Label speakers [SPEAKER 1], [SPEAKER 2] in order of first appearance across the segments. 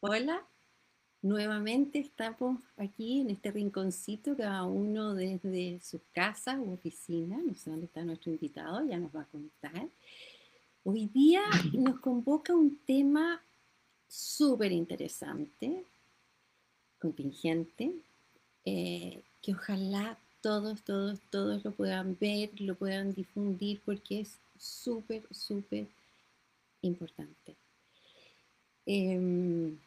[SPEAKER 1] Hola, nuevamente estamos aquí en este rinconcito, cada uno desde su casa u oficina, no sé dónde está nuestro invitado, ya nos va a contar. Hoy día nos convoca un tema súper interesante, contingente, eh, que ojalá todos, todos, todos lo puedan ver, lo puedan difundir, porque es súper, súper importante. Em,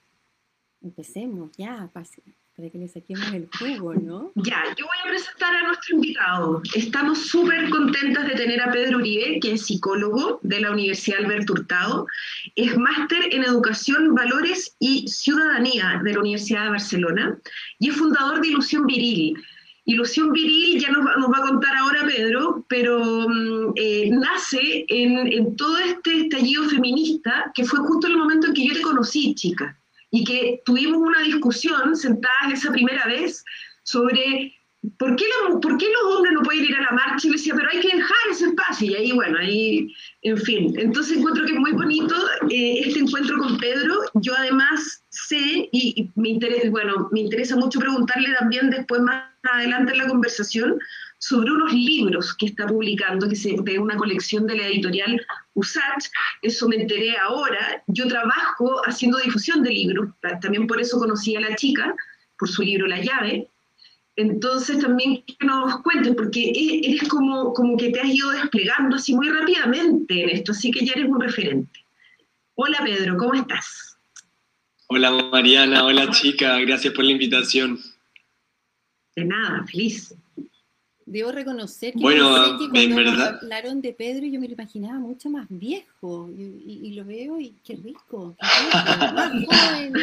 [SPEAKER 1] empecemos ya, para que le saquemos el jugo, ¿no?
[SPEAKER 2] Ya, yo voy a presentar a nuestro invitado. Estamos súper contentas de tener a Pedro Uribe, que es psicólogo de la Universidad Alberto Hurtado, es máster en Educación, Valores y Ciudadanía de la Universidad de Barcelona y es fundador de Ilusión Viril. Ilusión Viril ya nos va, a contar ahora Pedro, pero mm, eh, nace en, en todo este estallido feminista que fue justo en el momento en que yo te conocí, chica y que tuvimos una discusión sentadas esa primera vez sobre por qué, por qué los hombres no pueden ir a la marcha y le decía, pero hay que dejar ese espacio y ahí, bueno, ahí, en fin. Entonces encuentro que es muy bonito eh, este encuentro con Pedro. Yo además sé y, me, interesa, bueno, me interesa mucho preguntarle también después más adelante en la conversación sobre unos libros que está publicando, que es de una colección de la editorial USACH, eso me enteré ahora, yo trabajo haciendo difusión de libros, también por eso conocí a la chica, por su libro La llave, entonces también que nos cuentes, porque e-, eres como, como que te has ido desplegando así muy rápidamente en esto, así que ya eres un referente. Hola Pedro, ¿cómo estás?
[SPEAKER 3] Hola Mariana, hola chica, gracias por la invitación.
[SPEAKER 2] De nada, feliz.
[SPEAKER 1] Debo reconocer que,
[SPEAKER 3] bueno,
[SPEAKER 1] cuando
[SPEAKER 3] verdad.
[SPEAKER 1] hablaron de Pedro yo me lo imaginaba mucho más viejo y, lo veo y qué rico, más joven.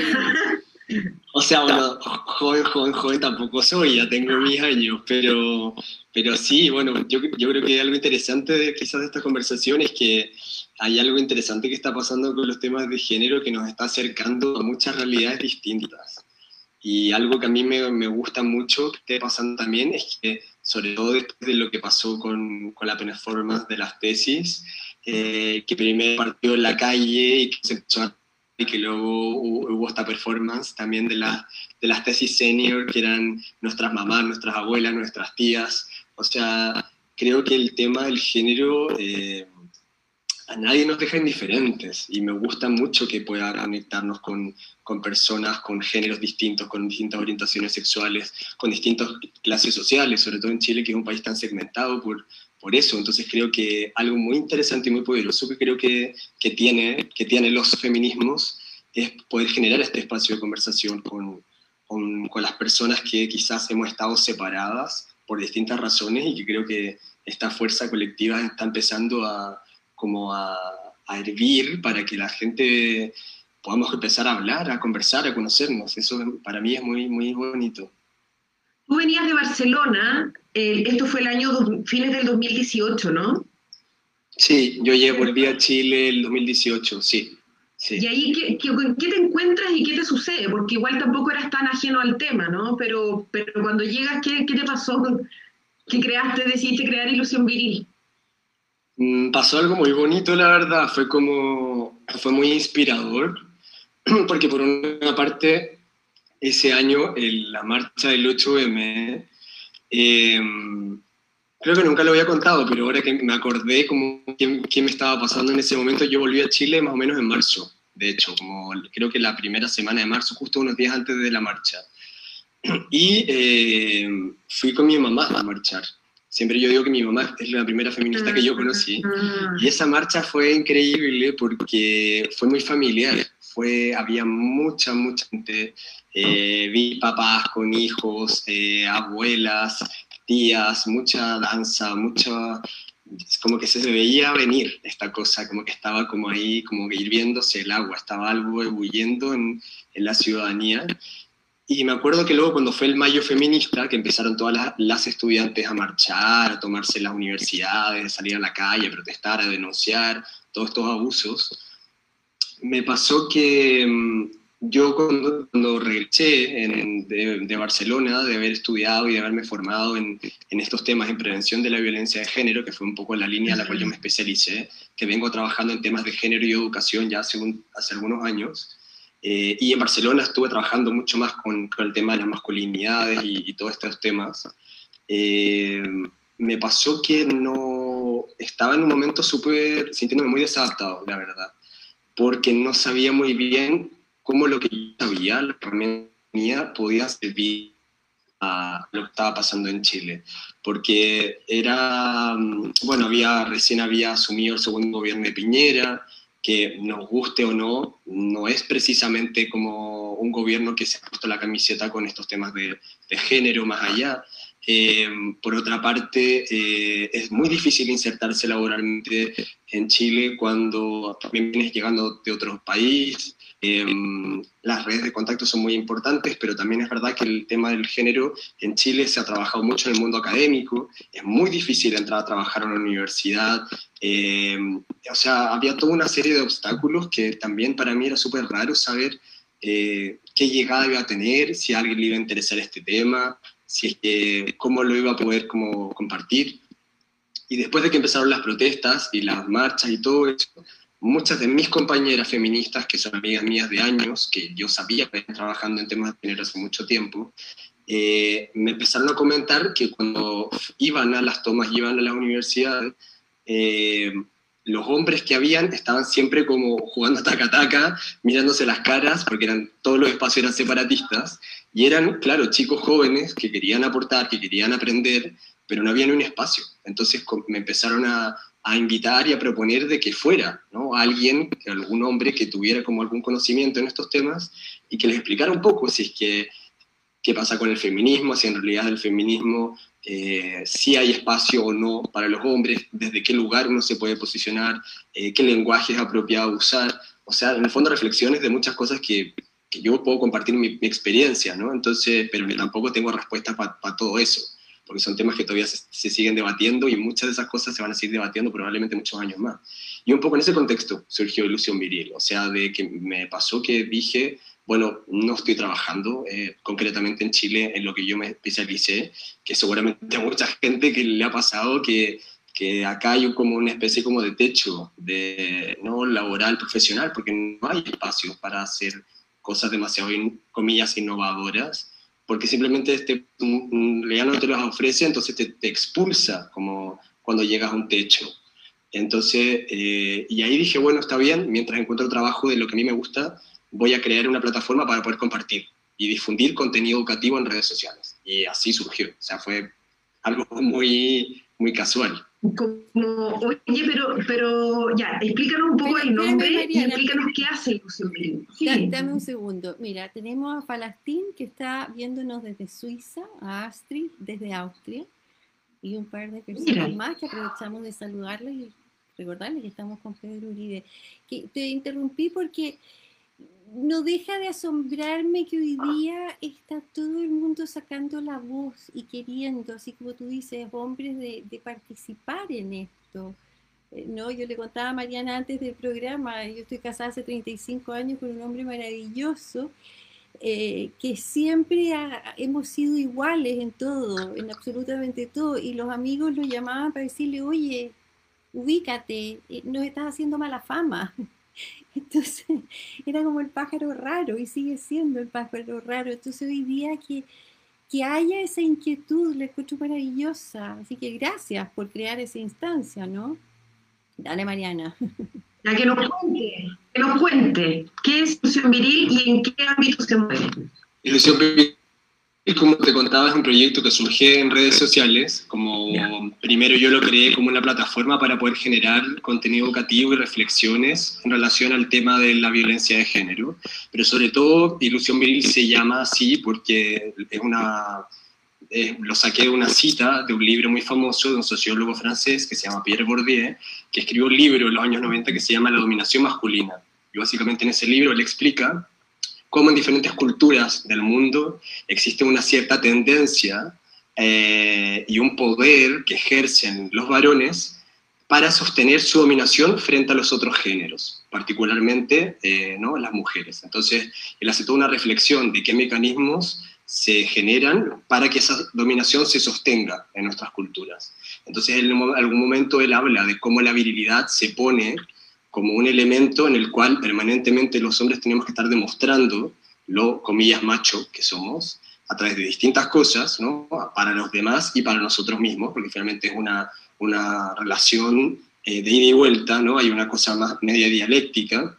[SPEAKER 3] O sea, bueno, joven, joven, joven tampoco soy, ya tengo mis años, pero, pero sí, bueno, yo, yo creo que algo interesante de, quizás de esta conversación es que hay algo interesante que está pasando con los temas de género que nos está acercando a muchas realidades distintas. Y algo que a mí me, me gusta mucho que esté pasando también es que sobre todo después de lo que pasó con, con la performance de las tesis, eh, que primero partió en la calle y que luego hubo, esta performance también de, la, de las tesis senior, que eran nuestras mamás, nuestras abuelas, nuestras tías. O sea, creo que el tema del género eh, a nadie nos deja indiferentes y me gusta mucho que pueda conectarnos con, con, personas con géneros distintos, con distintas orientaciones sexuales, con distintas clases sociales, sobre todo en Chile, que es un país tan segmentado por, por eso. Entonces creo que algo muy interesante y muy poderoso que creo que, que tiene, que tienen los feminismos es poder generar este espacio de conversación con, con, con las personas que quizás hemos estado separadas por distintas razones y que creo que esta fuerza colectiva está empezando a como a, hervir para que la gente podamos empezar a hablar, a conversar, a conocernos. Eso para mí es muy, muy bonito.
[SPEAKER 2] Tú venías de Barcelona, esto fue el año, fines del 2018, ¿no?
[SPEAKER 3] Sí, yo llegué, volví a Chile el 2018, sí. sí.
[SPEAKER 2] ¿Y ahí ¿qué, qué, te encuentras y qué te sucede? Porque igual tampoco eras tan ajeno al tema, ¿no? Pero, pero cuando llegas, ¿qué, qué te pasó? ¿Qué creaste, decidiste crear Ilusión Viril?
[SPEAKER 3] Mm, pasó algo muy bonito, la verdad, fue como, fue muy inspirador, porque por una parte, ese año, en la marcha del 8M, em, creo que nunca lo había contado, pero ahora que me acordé como qué, me estaba pasando en ese momento, yo volví a Chile más o menos en marzo, de hecho, como creo que la primera semana de marzo, justo unos días antes de la marcha. Y em, fui con mi mamá a marchar. Siempre yo digo que mi mamá es la primera feminista que yo conocí. Y esa marcha fue increíble porque fue muy familiar. Fue, había mucha, mucha gente. Eh, vi papás con hijos, eh, abuelas, tías, mucha danza, mucha... Como que se veía venir esta cosa, como que estaba como ahí, como hirviéndose el agua, estaba algo ebulliendo en, en la ciudadanía. Y me acuerdo que luego cuando fue el mayo feminista, que empezaron todas las, estudiantes a marchar, a tomarse las universidades, a salir a la calle, a protestar, a denunciar todos estos abusos, me pasó que mm, yo cuando, regresé de, Barcelona, de haber estudiado y de haberme formado en, en, estos temas en prevención de la violencia de género, que fue un poco la línea a la cual yo me especialicé, que vengo trabajando en temas de género y educación ya hace, hace algunos años, Eh, y en Barcelona estuve trabajando mucho más con, con el tema de las masculinidades y, todos estos temas. Eh, me pasó que no estaba en un momento súper sintiéndome muy desadaptado, la verdad, porque no sabía muy bien cómo lo que yo sabía, la herramienta mía, podía servir a lo que estaba pasando en Chile, porque era, mm, bueno, había, recién había asumido el segundo gobierno de Piñera, que nos guste o no, no es precisamente como un gobierno que se ha puesto la camiseta con estos temas de, de género más allá. Eh, por otra parte, eh, es muy difícil insertarse laboralmente en Chile cuando también vienes llegando de otro país, Em, las redes de contacto son muy importantes, pero también es verdad que el tema del género en Chile se ha trabajado mucho en el mundo académico, es muy difícil entrar a trabajar en la universidad, em, o sea, había toda una serie de obstáculos que también para mí era súper raro saber eh, qué llegada iba a tener, si a alguien le iba a interesar este tema, si es que, cómo lo iba a poder como compartir. Y después de que empezaron las protestas y las marchas y todo eso, muchas de mis compañeras feministas, que son amigas mías de años, que yo sabía que estaban trabajando en temas de género hace mucho tiempo, eh, me empezaron a comentar que cuando iban a las tomas, iban a las universidades, eh, los hombres que habían estaban siempre como jugando taca-taca, mirándose las caras, porque eran, todos los espacios eran separatistas, y eran, claro, chicos jóvenes que querían aportar, que querían aprender, pero no había ni un espacio. Entonces me empezaron a, a invitar y a proponer de que fuera ¿no? alguien, algún hombre que tuviera como algún conocimiento en estos temas y que les explicara un poco si es que qué pasa con el feminismo, si en realidad el feminismo eh, si hay espacio o no para los hombres, desde qué lugar uno se puede posicionar, eh, qué lenguaje es apropiado usar, o sea, en el fondo reflexiones de muchas cosas que, que yo puedo compartir mi, experiencia, ¿no? Entonces, pero que tampoco tengo respuesta para todo eso porque son temas que todavía se, siguen debatiendo y muchas de esas cosas se van a seguir debatiendo probablemente muchos años más. Y un poco en ese contexto surgió Ilusión Viril, o sea, de que me pasó que dije, bueno, no estoy trabajando eh, concretamente en Chile en lo que yo me especialicé, que seguramente a mucha gente que le ha pasado que, que acá hay como una especie como de techo de no laboral profesional, porque no hay espacios para hacer cosas demasiado, comillas, innovadoras porque simplemente este, ya no te los ofrece, entonces te, expulsa como cuando llegas a un techo. Entonces, eh, y ahí dije, bueno, está bien, mientras encuentro trabajo de lo que a mí me gusta, voy a crear una plataforma para poder compartir y difundir contenido educativo en redes sociales. Y así surgió, o sea, fue algo muy, muy casual.
[SPEAKER 2] Como, oye, pero, pero ya, explícanos un poco el nombre y explícanos qué hace Ilusión
[SPEAKER 1] dame un segundo. Mira, tenemos a Falastín que está viéndonos desde Suiza, a Astrid desde Austria y un par de personas más que aprovechamos de saludarles y recordarles que estamos con Pedro Uribe. Que te interrumpí porque no deja de asombrarme que hoy día está todo el mundo sacando la voz y queriendo, así como tú dices, hombres de, participar en esto. Eh, no, yo le contaba a Mariana antes del programa, yo estoy casada hace 35 años con un hombre maravilloso, eh, que siempre hemos sido iguales en todo, en absolutamente todo, y los amigos lo llamaban para decirle, oye, ubícate, eh, nos estás haciendo mala fama. Entonces era como el pájaro raro y sigue siendo el pájaro raro. Entonces hoy día que, que haya esa inquietud, la encuentro maravillosa. Así que gracias por crear esa instancia, ¿no? Dale, Mariana.
[SPEAKER 2] Ya que nos cuente, que nos cuente qué es ilusión viril y en qué ámbito se mueve.
[SPEAKER 3] Ilusión viril como te contaba, es un proyecto que surge en redes sociales, como primero yo lo creé como una plataforma para poder generar contenido educativo y reflexiones en relación al tema de la violencia de género, pero sobre todo Ilusión Viril se llama así porque es una, lo saqué de una cita de un libro muy famoso de un sociólogo francés que se llama Pierre Bourdieu, que escribió un libro en los años 90 que se llama La dominación masculina. Y básicamente en ese libro él explica cómo en diferentes culturas del mundo existe una cierta tendencia eh, y un poder que ejercen los varones para sostener su dominación frente a los otros géneros, particularmente eh, ¿no? las mujeres. Entonces, él hace toda una reflexión de qué mecanismos se generan para que esa dominación se sostenga en nuestras culturas. Entonces, en algún momento él habla de cómo la virilidad se pone como un elemento en el cual permanentemente los hombres tenemos que estar demostrando lo, comillas, macho que somos, a través de distintas cosas, ¿no? Para los demás y para nosotros mismos, porque finalmente es una, una relación eh, de ida y vuelta, ¿no? Hay una cosa más media dialéctica.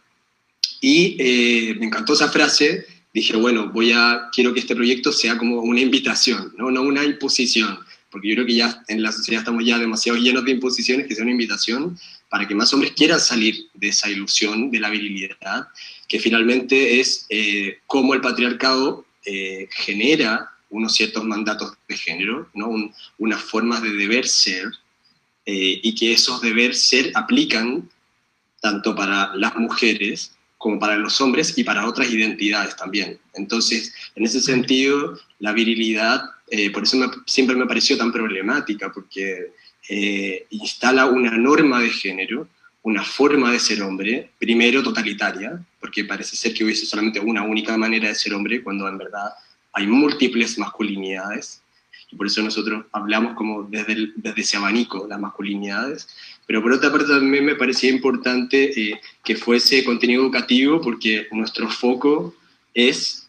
[SPEAKER 3] Y eh, me encantó esa frase, dije, bueno, voy a, quiero que este proyecto sea como una invitación, ¿no? No una imposición, porque yo creo que ya en la sociedad estamos ya demasiado llenos de imposiciones, que sea una invitación para que más hombres quieran salir de esa ilusión de la virilidad, que finalmente es eh, cómo el patriarcado eh, genera unos ciertos mandatos de género, ¿no? unas formas de deber ser, eh, y que esos deber ser aplican tanto para las mujeres como para los hombres y para otras identidades también. Entonces, en ese sentido, la virilidad, eh, por eso siempre me pareció tan problemática, porque instala una norma de género, una forma de ser hombre, primero totalitaria, porque parece ser que hubiese solamente una única manera de ser hombre, cuando en verdad hay múltiples masculinidades, y por eso nosotros hablamos como desde, desde ese abanico, las masculinidades, pero por otra parte también me parecía importante eh, que fuese contenido educativo, porque nuestro foco es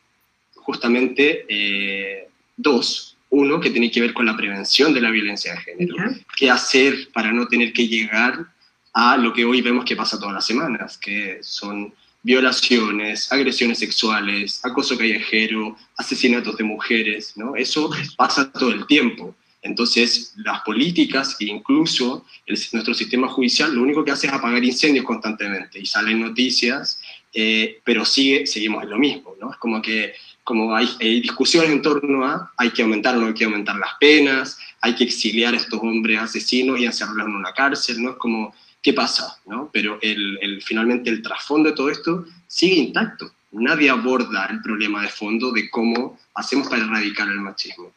[SPEAKER 3] justamente eh, dos. Uno, que tiene que ver con la prevención de la violencia de género. ¿Qué hacer para no tener que llegar a lo que hoy vemos que pasa todas las semanas, que son violaciones, agresiones sexuales, acoso callejero, asesinatos de mujeres, ¿no? Eso pasa todo el tiempo. Entonces, las políticas e incluso nuestro sistema judicial lo único que hace es apagar incendios constantemente y salen noticias, eh, pero sigue, seguimos en lo mismo, ¿no? Es como que como hay, discusiones en torno a hay que aumentar o no hay que aumentar las penas, hay que exiliar a estos hombres asesinos y encerrarlos en una cárcel, ¿no? Es como qué pasa, ¿no? Pero el, finalmente el trasfondo de todo esto sigue intacto. Nadie aborda el problema de fondo de cómo hacemos para erradicar el machismo.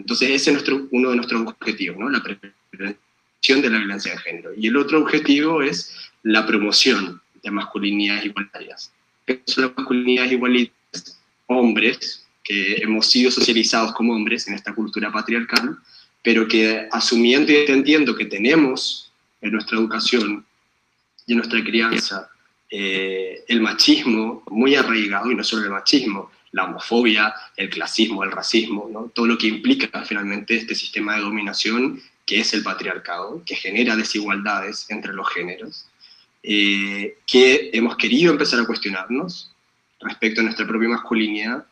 [SPEAKER 3] Entonces ese es nuestro, uno de nuestros objetivos, ¿no? La prevención de la violencia de género. Y el otro objetivo es la promoción de masculinidades igualitarias. ¿Qué son las masculinidades igualitarias? Hombres que hemos sido socializados como hombres en esta cultura patriarcal, pero que asumiendo y entendiendo que tenemos en nuestra educación y en nuestra crianza eh, el machismo muy arraigado, y no solo el machismo, la homofobia, el clasismo, el racismo, ¿no? todo lo que implica finalmente este sistema de dominación que es el patriarcado, que genera desigualdades entre los géneros, eh, que hemos querido empezar a cuestionarnos respecto a nuestra propia masculinidad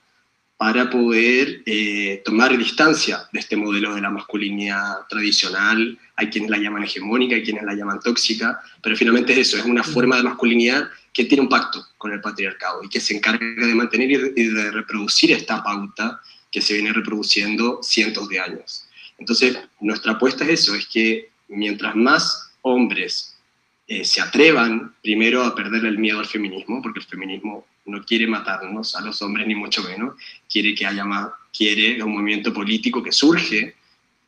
[SPEAKER 3] para poder eh, tomar distancia de este modelo de la masculinidad tradicional. Hay quienes la llaman hegemónica, hay quienes la llaman tóxica, pero finalmente es eso, es una forma de masculinidad que tiene un pacto con el patriarcado y que se encarga de mantener y de, reproducir esta pauta que se viene reproduciendo cientos de años. Entonces, nuestra apuesta es eso, es que mientras más hombres eh, se atrevan primero a perder el miedo al feminismo, porque el feminismo no quiere matarnos a los hombres ni mucho menos, quiere que haya más, quiere un movimiento político que surge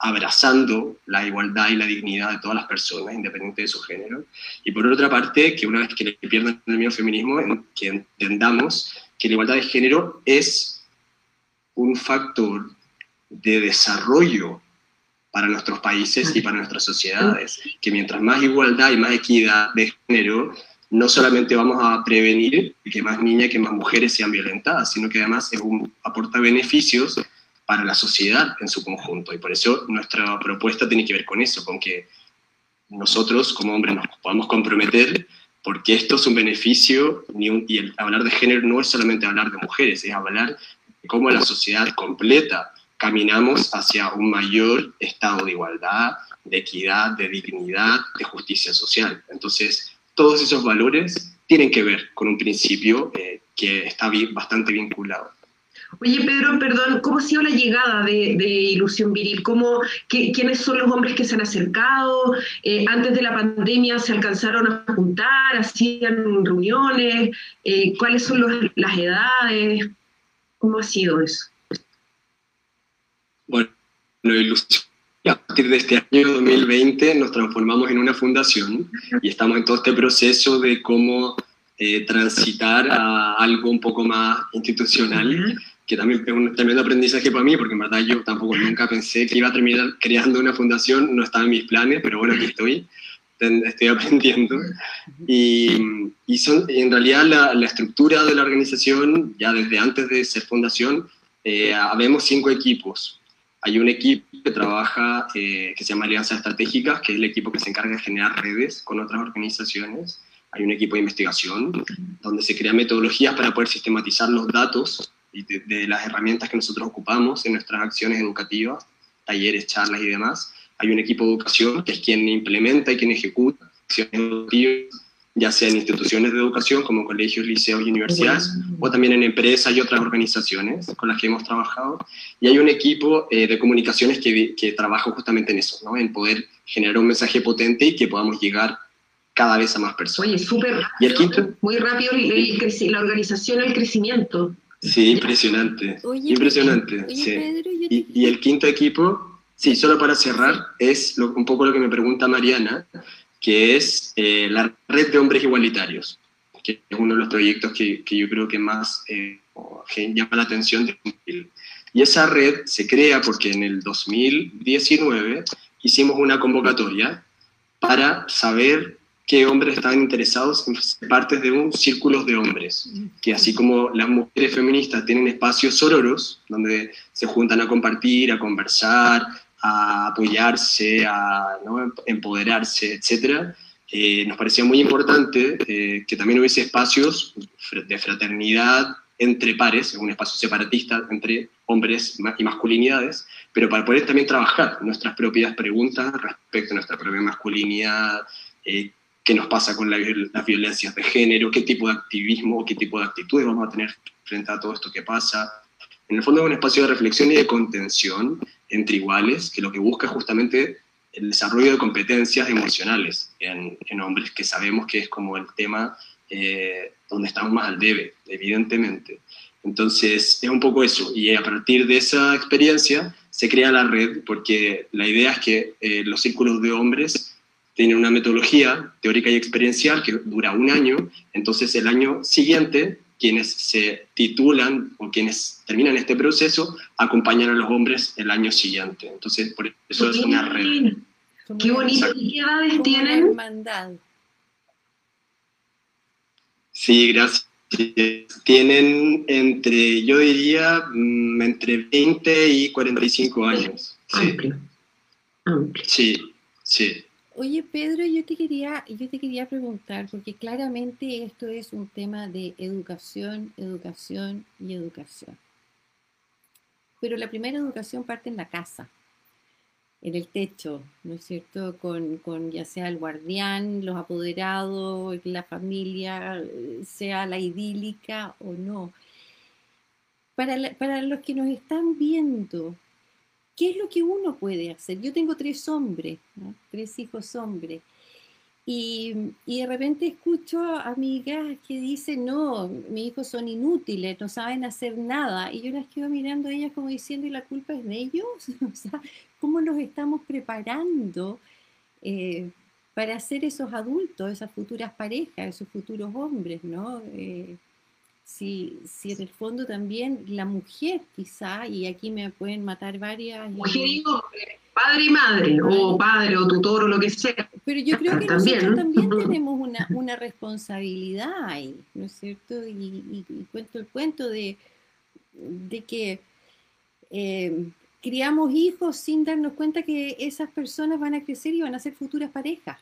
[SPEAKER 3] abrazando la igualdad y la dignidad de todas las personas, independiente de su género. Y por otra parte, que una vez que le pierdan el miedo feminismo, que entendamos que la igualdad de género es un factor de desarrollo para nuestros países y para nuestras sociedades, que mientras más igualdad y más equidad de género, no solamente vamos a prevenir que más niñas, que más mujeres sean violentadas, sino que además aporta beneficios para la sociedad en su conjunto. Y por eso nuestra propuesta tiene que ver con eso, con que nosotros como hombres nos podamos comprometer, porque esto es un beneficio, y el hablar de género no es solamente hablar de mujeres, es hablar de cómo la sociedad completa caminamos hacia un mayor estado de igualdad, de equidad, de dignidad, de justicia social. Entonces, todos esos valores tienen que ver con un principio eh, que está bastante vinculado.
[SPEAKER 2] Oye, Pedro, perdón, ¿cómo ha sido la llegada de, Ilusión Viril? ¿Cómo, ¿Quiénes son los hombres que se han acercado? Eh, antes de la pandemia se alcanzaron a juntar, hacían reuniones, eh, ¿cuáles son las edades? ¿Cómo ha sido eso?
[SPEAKER 3] Bueno, Ilusión a partir de este año 2020 nos transformamos en una fundación y estamos en todo este proceso de cómo eh, transitar a algo un poco más institucional, que también es un tremendo aprendizaje para mí, porque en verdad yo tampoco nunca pensé que iba a terminar creando una fundación, no estaba en mis planes, pero bueno, aquí estoy. estoy aprendiendo. Y, y son, en realidad la, la, estructura de la organización, ya desde antes de ser fundación, eh, habemos cinco equipos. Hay un equipo que trabaja, eh, que se llama Alianzas Estratégicas, que es el equipo que se encarga de generar redes con otras organizaciones. Hay un equipo de investigación, donde se crean metodologías para poder sistematizar los datos de, de las herramientas que nosotros ocupamos en nuestras acciones educativas, talleres, charlas y demás. Hay un equipo de educación, que es quien implementa y quien ejecuta acciones educativas ya sea en instituciones de educación como colegios, liceos y universidades, o también en empresas y otras organizaciones con las que hemos trabajado. Y hay un equipo eh, de comunicaciones que, que, trabaja justamente en eso, ¿no? en poder generar un mensaje potente y que podamos llegar cada vez a más personas.
[SPEAKER 2] Oye, súper rápido, muy rápido la organización, el crecimiento.
[SPEAKER 3] Sí, impresionante. impresionante. sí. y, y, el quinto equipo, sí, solo para cerrar, es un poco lo que me pregunta Mariana, que es eh, la red de hombres igualitarios, que es uno de los proyectos que, que yo creo que más eh, llama la atención de Y esa red se crea porque en el 2019 hicimos una convocatoria para saber qué hombres estaban interesados en ser parte de un círculo de hombres, que así como las mujeres feministas tienen espacios sororos, donde se juntan a compartir, a conversar, a apoyarse, a empoderarse, etc., eh, nos parecía muy importante eh, que también hubiese espacios de fraternidad entre pares, un espacio separatista entre hombres y masculinidades, pero para poder también trabajar nuestras propias preguntas respecto a nuestra propia masculinidad, eh, qué nos pasa con las violencias de género, qué tipo de activismo, qué tipo de actitudes vamos a tener frente a todo esto que pasa. En el fondo es un espacio de reflexión y de contención entre iguales, que lo que busca es justamente el desarrollo de competencias emocionales en, hombres, que sabemos que es como el tema eh, donde estamos más al debe, evidentemente. Entonces, es un poco eso. Y a partir de esa experiencia se crea la red, porque la idea es que eh, los círculos de hombres tienen una metodología teórica y experiencial que dura un año, entonces el año siguiente quienes se titulan o quienes terminan este proceso acompañan a los hombres el año siguiente. Entonces, por eso es una red.
[SPEAKER 2] Qué bonito. ¿Y qué edades tienen?
[SPEAKER 3] Sí, gracias. Tienen entre, yo diría, mm, entre 20 y 45 años. Sí, sí. sí.
[SPEAKER 1] Oye, Pedro, yo te quería, yo te quería preguntar, porque claramente esto es un tema de educación, educación y educación. Pero la primera educación parte en la casa, en el techo, ¿no es cierto? Con, con ya sea el guardián, los apoderados, la familia, sea la idílica o no. Para, para los que nos están viendo, ¿Qué es lo que uno puede hacer? Yo tengo tres hombres, tres hijos hombres. Y, de repente escucho amigas que dicen, no, mis hijos son inútiles, no saben hacer nada. Y yo las quedo mirando a ellas como diciendo, ¿y la culpa es de ellos? o sea, ¿cómo los estamos preparando eh, para ser esos adultos, esas futuras parejas, esos futuros hombres, ¿no? Eh, si, si en el fondo también la mujer quizá, y aquí me pueden matar varias...
[SPEAKER 2] Mujer y hombre, padre y madre, o padre o tutor o lo que sea.
[SPEAKER 1] Pero yo creo que nosotros también tenemos una, una responsabilidad ahí, ¿no es cierto? Y, cuento el cuento de, de que eh, criamos hijos sin darnos cuenta que esas personas van a crecer y van a ser futuras parejas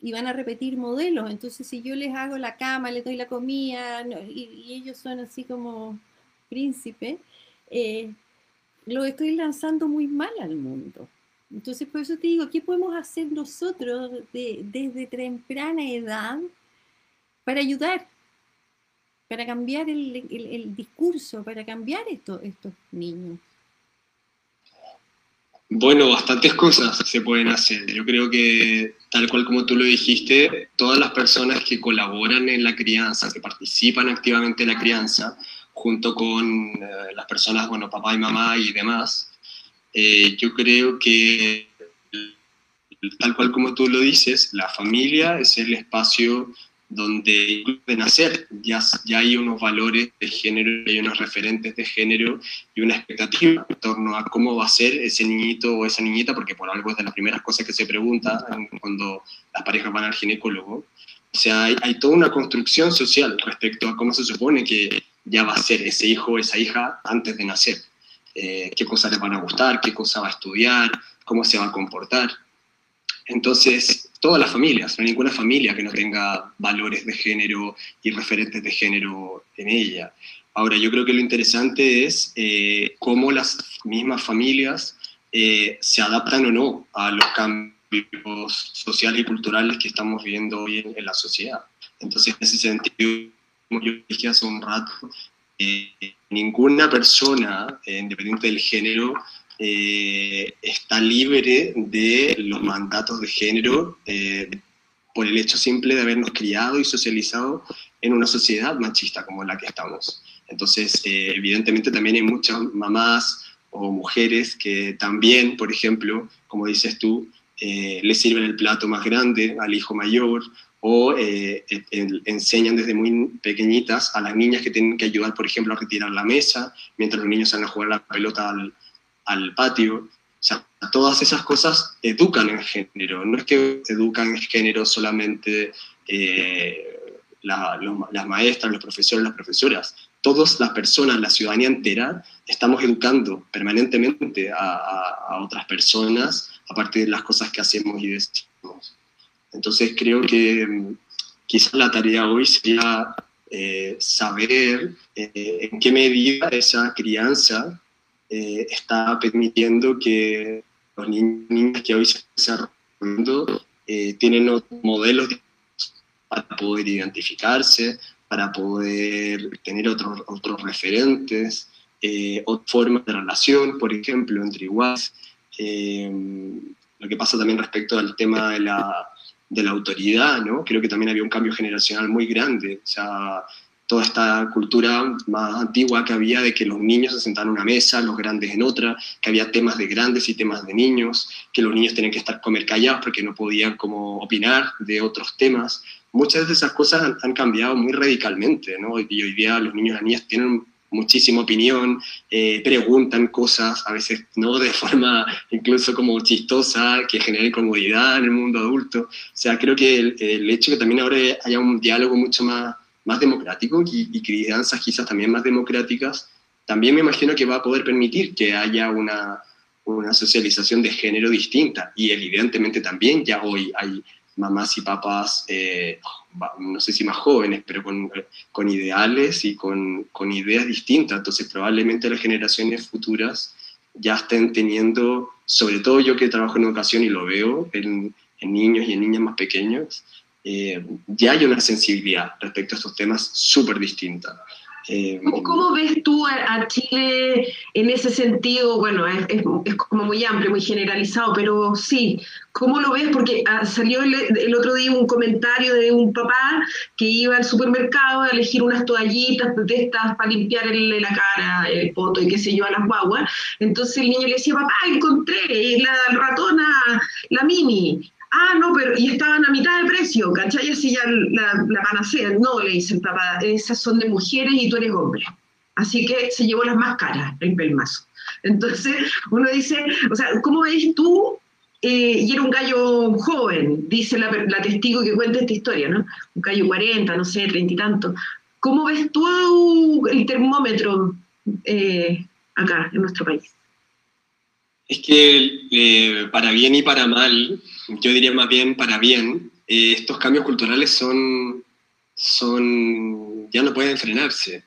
[SPEAKER 1] y van a repetir modelos. Entonces, si yo les hago la cama, les doy la comida y, ellos son así como príncipes, eh, lo estoy lanzando muy mal al mundo. Entonces, por eso te digo, ¿qué podemos hacer nosotros desde temprana edad para ayudar, para cambiar el, discurso, para cambiar esto, estos niños?
[SPEAKER 3] Bueno, bastantes cosas se pueden hacer. Yo creo que, tal cual como tú lo dijiste, todas las personas que colaboran en la crianza, que participan activamente en la crianza, junto con eh, las personas, bueno, papá y mamá y demás, eh, yo creo que, tal cual como tú lo dices, la familia es el espacio donde de nacer ya, ya hay unos valores de género, hay unos referentes de género y una expectativa en torno a cómo va a ser ese niñito o esa niñita, porque por algo es de las primeras cosas que se pregunta cuando las parejas van al ginecólogo. O sea, hay, toda una construcción social respecto a cómo se supone que ya va a ser ese hijo o esa hija antes de nacer. Eh, qué cosas les van a gustar, qué cosa va a estudiar, cómo se va a comportar. Entonces, todas las familias, no hay ninguna familia que no tenga valores de género y referentes de género en ella. Ahora, yo creo que lo interesante es eh, cómo las mismas familias eh, se adaptan o no a los cambios sociales y culturales que estamos viviendo hoy en, la sociedad. Entonces, en ese sentido, como yo dije hace un rato, eh, ninguna persona, independiente del género, eh, está libre de los mandatos de género por el hecho simple de habernos criado y socializado en una sociedad machista como la que estamos. Entonces, evidentemente también hay muchas mamás o mujeres que también, por ejemplo, como dices tú, le sirven el plato más grande al hijo mayor o eh, enseñan desde muy pequeñitas a las niñas que tienen que ayudar, por ejemplo, a retirar la mesa, mientras los niños van a jugar la pelota al, al patio. O sea, todas esas cosas educan en género, no es que educan en género solamente eh, las maestras, los profesores, las profesoras. Todas las personas, la ciudadanía entera, estamos educando permanentemente a, a otras personas a partir de las cosas que hacemos y decimos. Entonces creo que mm, quizás la tarea hoy sería eh, saber eh, en qué medida esa crianza eh, está permitiendo que los niños que hoy se están desarrollando tienen modelos para poder identificarse, para poder tener otros, otros referentes, otras formas de relación, por ejemplo, entre iguales. lo que pasa también respecto al tema de la de la autoridad, ¿no? Creo que también había un cambio generacional muy grande. O sea, toda esta cultura más antigua que había de que los niños se sentaban en una mesa, los grandes en otra, que había temas de grandes y temas de niños, que los niños tenían que estar comer callados porque no podían como opinar de otros temas. Muchas de esas cosas han, cambiado muy radicalmente, ¿no? Y hoy día los niños y las niñas tienen muchísima opinión, eh, preguntan cosas, a veces no de forma incluso como chistosa, que genere comodidad en el mundo adulto. O sea, creo que el, hecho de que también ahora haya un diálogo mucho más, más democrático y, y crianzas quizás también más democráticas, también me imagino que va a poder permitir que haya una, una socialización de género distinta. Y evidentemente también ya hoy hay mamás y papás, eh, no sé si más jóvenes, pero con, con ideales y con, con, ideas distintas. Entonces probablemente las generaciones futuras ya estén teniendo, sobre todo yo que trabajo en educación y lo veo en, en niños y en niñas más pequeños, eh, ya hay una sensibilidad respecto a estos temas súper distinta.
[SPEAKER 2] Eh, ¿Cómo, ves tú a, Chile en ese sentido? Bueno, es, es, como muy amplio, muy generalizado, pero sí, ¿cómo lo ves? Porque ah, salió el, otro día un comentario de un papá que iba al supermercado a elegir unas toallitas de estas para limpiarle la cara, el poto y qué sé yo a las guaguas. Entonces el niño le decía, papá, encontré la ratona, la mini ah, no, pero y estaban a mitad de precio, ¿cachai? Así ya la, la panacea. No, le dice el papá, esas son de mujeres y tú eres hombre. Así que se llevó las más caras, el pelmazo. Entonces, uno dice, o sea, ¿cómo ves tú? Eh, y era un gallo joven, dice la, testigo que cuenta esta historia, ¿no? Un gallo 40, no sé, 30 y tanto. ¿Cómo ves tú el termómetro eh, acá, en nuestro país?
[SPEAKER 3] Es que eh, para bien y para mal, yo diría más bien para bien, eh, estos cambios culturales son, son, ya no pueden frenarse.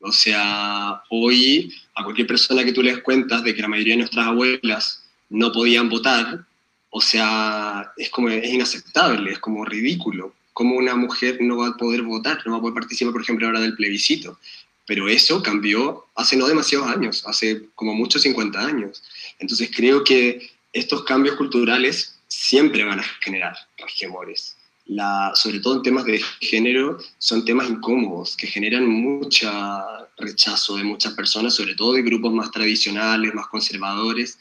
[SPEAKER 3] O sea, hoy a cualquier persona que tú les cuentas de que la mayoría de nuestras abuelas no podían votar, o sea, es como es inaceptable, es como ridículo. ¿Cómo una mujer no va a poder votar, no va a poder participar, por ejemplo, ahora del plebiscito? Pero eso cambió hace no demasiados años, hace como muchos 50 años. Entonces creo que estos cambios culturales siempre van a generar resquemores. La, sobre todo en temas de género, son temas incómodos que generan mucho rechazo de muchas personas, sobre todo de grupos más tradicionales, más conservadores.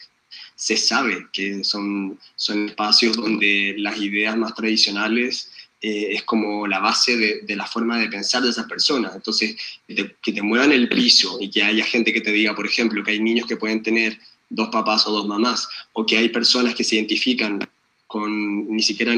[SPEAKER 3] Se sabe que son, son espacios donde las ideas más tradicionales eh, es como la base de, la forma de pensar de esas personas. Entonces, que te, muevan el piso y que haya gente que te diga, por ejemplo, que hay niños que pueden tener dos papás o dos mamás, o que hay personas que se identifican con ni siquiera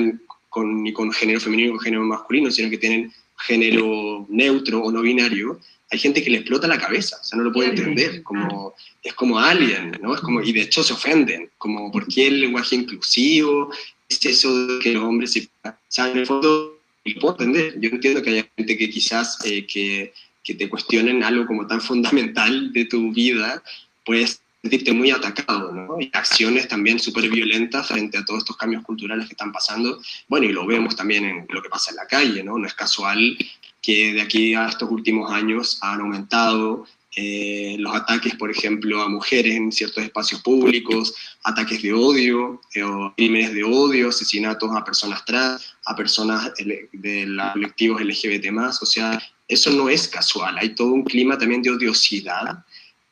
[SPEAKER 3] con, ni con género femenino o género masculino, sino que tienen género neutro o no binario, hay gente que le explota la cabeza, o sea, no lo puede entender, como, es como alien, ¿no? Es como, y de hecho se ofenden, como, ¿por qué el lenguaje inclusivo? Es eso de que los hombres se... O sea, en el fondo, lo puedo entender, yo entiendo que haya gente que quizás eh, que, que te cuestionen algo como tan fundamental de tu vida, pues sentirte muy atacado, ¿no? Y acciones también súper violentas frente a todos estos cambios culturales que están pasando. Bueno, y lo vemos también en lo que pasa en la calle, ¿no? No es casual que de aquí a estos últimos años han aumentado eh, los ataques, por ejemplo, a mujeres en ciertos espacios públicos, ataques de odio, eh, crímenes de odio, asesinatos a personas trans, a personas de los colectivos LGBT+, o sea, eso no es casual, hay todo un clima también de odiosidad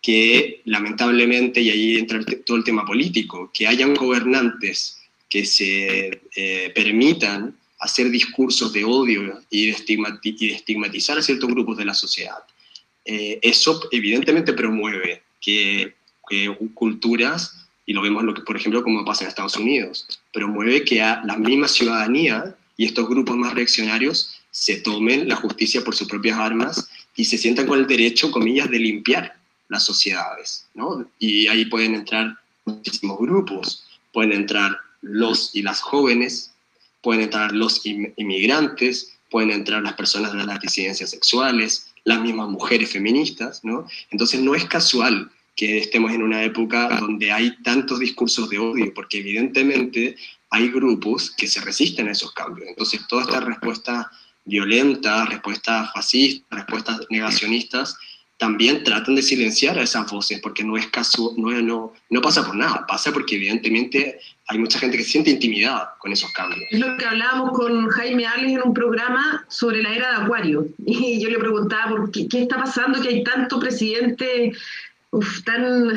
[SPEAKER 3] que lamentablemente, y ahí entra todo el tema político, que hayan gobernantes que se eh, permitan hacer discursos de odio y de, estigmatizar a ciertos grupos de la sociedad. Eh, eso evidentemente promueve que, culturas, y lo vemos, lo que, por ejemplo, como pasa en Estados Unidos, promueve que a la misma ciudadanía y estos grupos más reaccionarios se tomen la justicia por sus propias armas y se sientan con el derecho, comillas, de limpiar las sociedades, ¿no? Y ahí pueden entrar muchísimos grupos, pueden entrar los y las jóvenes, pueden entrar los inmigrantes, pueden entrar las personas de las disidencias sexuales, las mismas mujeres feministas, ¿no? Entonces no es casual que estemos en una época donde hay tantos discursos de odio, porque evidentemente hay grupos que se resisten a esos cambios. Entonces toda esta respuesta violenta, respuestas fascistas, respuestas negacionistas, también tratan de silenciar a esas voces, porque no es caso, no, no, no pasa por nada, pasa porque evidentemente hay mucha gente que siente intimidada con esos cambios.
[SPEAKER 2] Es lo que hablábamos con Jaime Alex en un programa sobre la era de Acuario, y yo le preguntaba por qué, qué está pasando que hay tanto presidente tan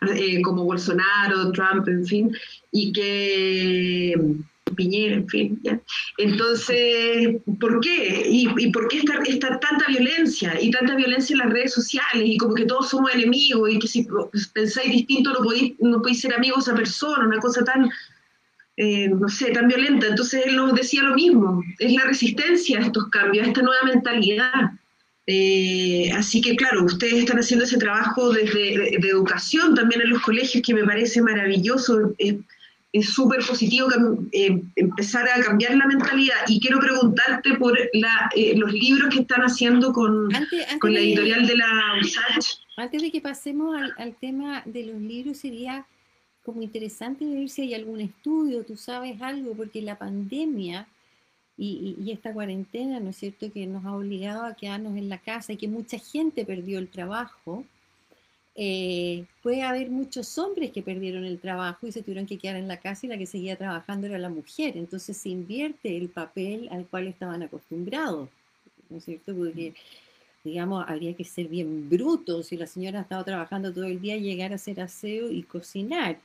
[SPEAKER 2] eh, como Bolsonaro, Trump, en fin, y que Piñera, en fin. Entonces, ¿por qué? ¿Y, por qué esta, tanta violencia? Y tanta violencia en las redes sociales, y como que todos somos enemigos, y que si pensáis distinto no podéis, no podéis ser amigos a esa persona, una cosa tan, eh, no sé, tan violenta. Entonces él nos decía lo mismo, es la resistencia a estos cambios, a esta nueva mentalidad. Eh, así que claro, ustedes están haciendo ese trabajo desde de, educación también en los colegios que me parece maravilloso es súper positivo eh, empezar a cambiar la mentalidad. Y quiero preguntarte por eh, los libros que están haciendo con, con la editorial de, la USACH.
[SPEAKER 1] Antes de que pasemos al, tema de los libros, sería como interesante ver si hay algún estudio, tú sabes algo, porque la pandemia y, y, esta cuarentena, ¿no es cierto?, que nos ha obligado a quedarnos en la casa y que mucha gente perdió el trabajo eh, puede haber muchos hombres que perdieron el trabajo y se tuvieron que quedar en la casa y la que seguía trabajando era la mujer. Entonces se invierte el papel al cual estaban acostumbrados, ¿no es cierto? Porque, digamos, habría que ser bien bruto si la señora ha estado trabajando todo el día, llegar a hacer aseo y cocinar.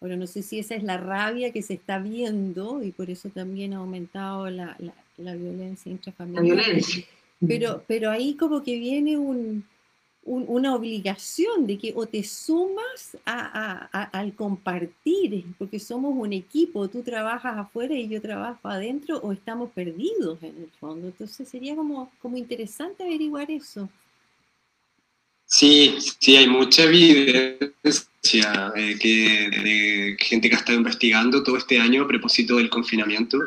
[SPEAKER 1] Ahora, no sé si esa es la rabia que se está viendo y por eso también ha aumentado la, la violencia intrafamiliar. La violencia. Pero, pero ahí como que viene un, una obligación de que o te sumas al compartir, porque somos un equipo, tú trabajas afuera y yo trabajo adentro, o estamos perdidos en el fondo. Entonces sería como, como interesante averiguar eso.
[SPEAKER 3] Sí, sí, hay mucha evidencia eh, que, de gente que ha estado investigando todo este año a propósito del confinamiento.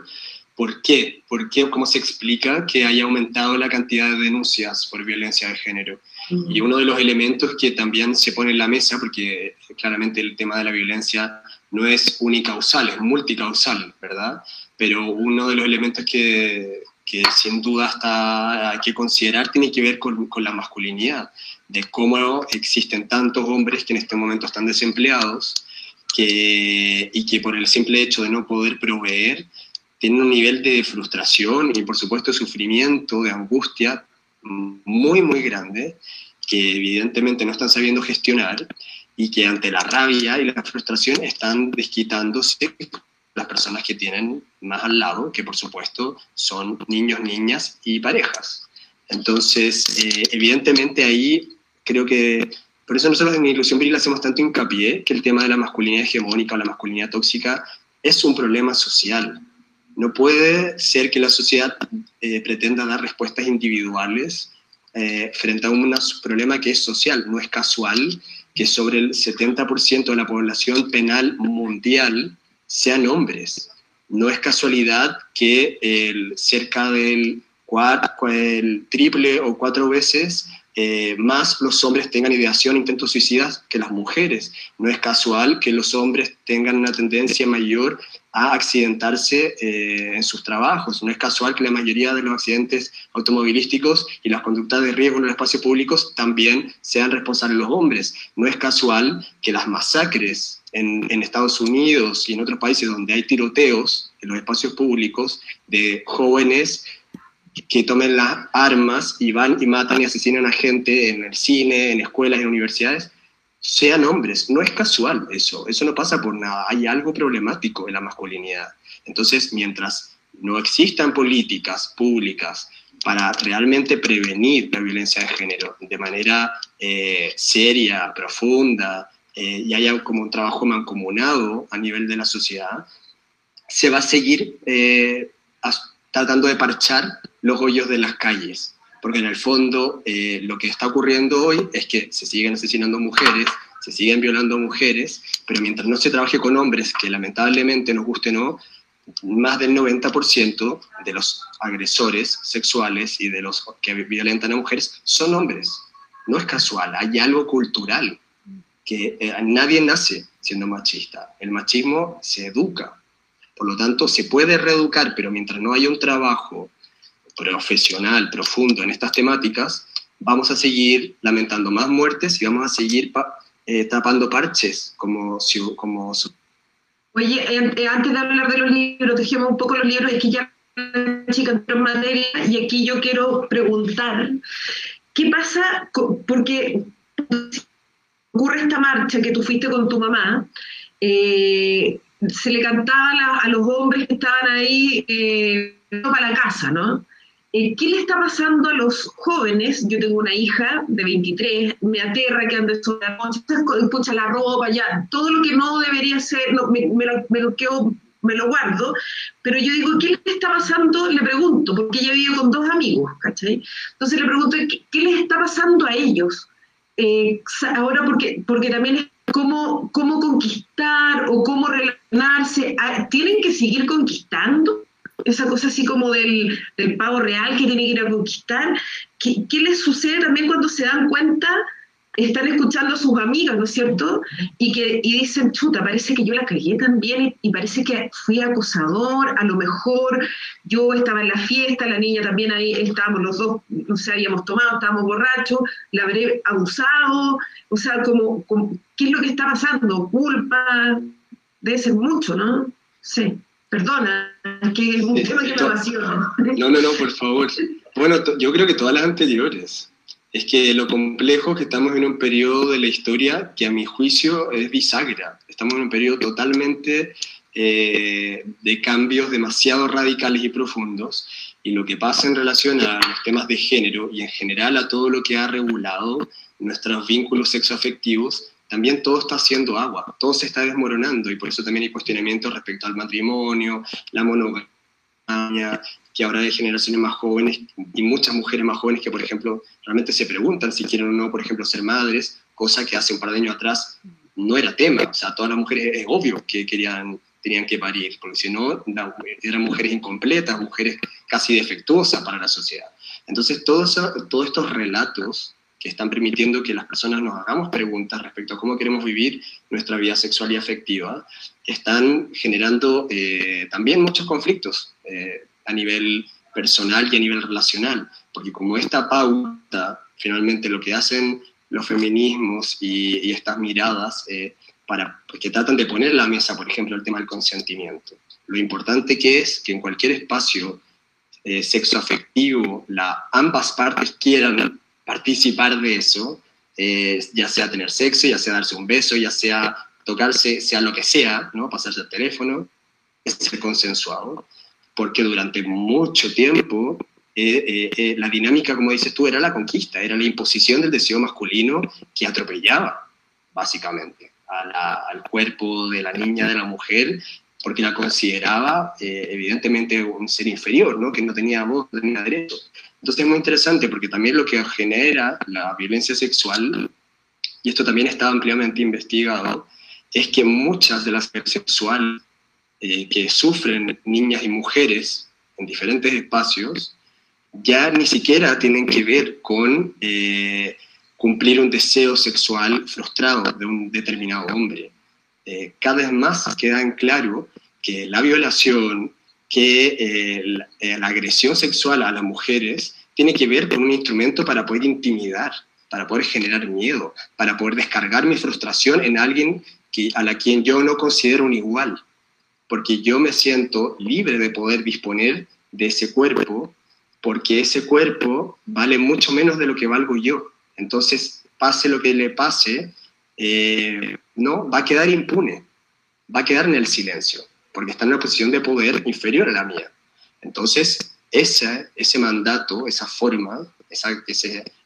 [SPEAKER 3] ¿Por qué? ¿Por qué? ¿Cómo se explica que haya aumentado la cantidad de denuncias por violencia de género? Y uno de los elementos que también se pone en la mesa, porque claramente el tema de la violencia no es unicausal, es multicausal, ¿verdad? Pero uno de los elementos que, que sin duda está, hay que considerar tiene que ver con, con, la masculinidad, de cómo existen tantos hombres que en este momento están desempleados que, y que por el simple hecho de no poder proveer tienen un nivel de frustración y por supuesto sufrimiento, de angustia muy, muy grande, que evidentemente no están sabiendo gestionar y que ante la rabia y la frustración están desquitándose las personas que tienen más al lado, que por supuesto son niños, niñas y parejas. Entonces, eh, evidentemente ahí creo que, por eso nosotros en Inclusión Viril hacemos tanto hincapié que el tema de la masculinidad hegemónica o la masculinidad tóxica es un problema social. No puede ser que la sociedad eh, pretenda dar respuestas individuales eh, frente a un problema que es social. No es casual que sobre el 70% de la población penal mundial sean hombres. No es casualidad que el, cerca del el triple o cuatro veces eh, más los hombres tengan ideación, intentos suicidas que las mujeres. No es casual que los hombres tengan una tendencia mayor a accidentarse eh, en sus trabajos. No es casual que la mayoría de los accidentes automovilísticos y las conductas de riesgo en los espacios públicos también sean responsables los hombres. No es casual que las masacres en, en Estados Unidos y en otros países donde hay tiroteos en los espacios públicos de jóvenes que tomen las armas y van y matan y asesinan a gente en el cine, en escuelas, en universidades, sean hombres. No es casual eso, eso no pasa por nada. Hay algo problemático en la masculinidad. Entonces, mientras no existan políticas públicas para realmente prevenir la violencia de género de manera eh, seria, profunda, eh, y haya como un trabajo mancomunado a nivel de la sociedad, se va a seguir eh, tratando de parchar los hoyos de las calles, porque en el fondo eh, lo que está ocurriendo hoy es que se siguen asesinando mujeres, se siguen violando mujeres, pero mientras no se trabaje con hombres, que lamentablemente nos guste o no, más del 90% de los agresores sexuales y de los que violentan a mujeres son hombres. No es casual, hay algo cultural, que eh, nadie nace siendo machista. El machismo se educa. Por lo tanto, se puede reeducar, pero mientras no haya un trabajo profesional, profundo en estas temáticas, vamos a seguir lamentando más muertes y vamos a seguir eh, tapando parches como... como
[SPEAKER 2] Oye, eh, eh, antes de hablar de los libros, dejemos un poco los libros, es que ya chicas en materia y aquí yo quiero preguntar, ¿qué pasa? Porque ocurre esta marcha que tú fuiste con tu mamá, se le cantaba a, los hombres que estaban ahí para la casa, ¿no? Eh, ¿Qué le está pasando a los jóvenes? Yo tengo una hija de 23, me aterra que ande sobre la noche, la ropa, ya, todo lo que no debería ser, me, lo, me, lo quedo, me lo guardo, pero yo digo, ¿qué le está pasando? Le pregunto, porque ella vive con dos amigos, ¿cachai? Entonces le pregunto, ¿qué, les está pasando a ellos? Eh, ahora, porque, porque también es cómo, cómo conquistar o cómo relacionarse, ah, ¿tienen que seguir conquistando? esa cosa así como del, del pavo real que tiene que ir a conquistar. ¿Qué, ¿Qué, les sucede también cuando se dan cuenta? Están escuchando a sus amigas, ¿no es cierto? Y que y dicen, chuta, parece que yo la cagué también y parece que fui acosador, a lo mejor yo estaba en la fiesta, la niña también ahí, estábamos los dos, no sé, habíamos tomado, estábamos borrachos, la habré abusado, o sea, como, como ¿qué es lo que está pasando? ¿Culpa? Debe ser mucho, ¿no? Sí. Perdona, que es un tema que me
[SPEAKER 3] No, no, no, por favor. Bueno, yo creo que todas las anteriores. Es que lo complejo es que estamos en un periodo de la historia que a mi juicio es bisagra. Estamos en un periodo totalmente eh, de cambios demasiado radicales y profundos. Y lo que pasa en relación a los temas de género y en general a todo lo que ha regulado nuestros vínculos sexoafectivos también todo está haciendo agua, todo se está desmoronando y por eso también hay cuestionamientos respecto al matrimonio, la monogamia, que ahora hay generaciones más jóvenes y muchas mujeres más jóvenes que, por ejemplo, realmente se preguntan si quieren o no, por ejemplo, ser madres, cosa que hace un par de años atrás no era tema. O sea, todas las mujeres es obvio que querían, tenían que parir, porque si no, eran mujeres incompletas, mujeres casi defectuosas para la sociedad. Entonces, todos, todos estos relatos que están permitiendo que las personas nos hagamos preguntas respecto a cómo queremos vivir nuestra vida sexual y afectiva, están generando eh, también muchos conflictos eh, a nivel personal y a nivel relacional, porque como esta pauta, finalmente lo que hacen los feminismos y, estas miradas eh, para, que tratan de poner en la mesa, por ejemplo, el tema del consentimiento. Lo importante que es que en cualquier espacio sexoafectivo la, ambas partes quieran participar de eso, eh, ya sea tener sexo, ya sea darse un beso, ya sea tocarse, sea lo que sea, ¿no? pasarse el teléfono, ser consensuado, porque durante mucho tiempo eh, eh, eh, la dinámica, como dices tú, era la conquista, era la imposición del deseo masculino que atropellaba, básicamente, al cuerpo de la niña, de la mujer, porque la consideraba evidentemente un ser inferior, ¿no? que no tenía voz, no tenía derechos. Entonces es muy interesante porque también lo que genera la violencia sexual, y esto también está ampliamente investigado, es que muchas de las sexuales que sufren niñas y mujeres en diferentes espacios ya ni siquiera tienen que ver con eh, cumplir un deseo sexual frustrado de un determinado hombre. Eh, cada vez más queda en claro que la violación, que eh, la, agresión sexual a las mujeres tiene que ver con un instrumento para poder intimidar, para poder generar miedo, para poder descargar mi frustración en alguien que, a la quien yo no considero un igual, porque yo me siento libre de poder disponer de ese cuerpo porque ese cuerpo vale mucho menos de lo que valgo yo. Entonces, pase lo que le pase, eh, no, va a quedar impune, va a quedar en el silencio, porque está en una posición de poder inferior a la mía. Entonces, ese, ese mandato, esa forma, esa,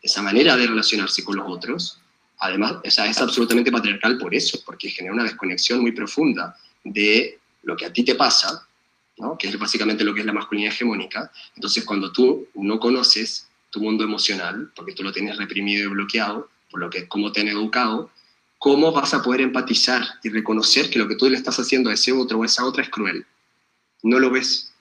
[SPEAKER 3] esa manera de relacionarse con los otros, además, esa es absolutamente patriarcal por eso, porque genera una desconexión muy profunda de lo que a ti te pasa que es básicamente lo que es la masculinidad hegemónica. Entonces, cuando tú no conoces tu mundo emocional, porque tú lo tienes reprimido y bloqueado, por lo que cómo te han educado, ¿cómo vas a poder empatizar y reconocer que lo que tú le estás haciendo a ese otro o a esa otra es cruel? No lo ves.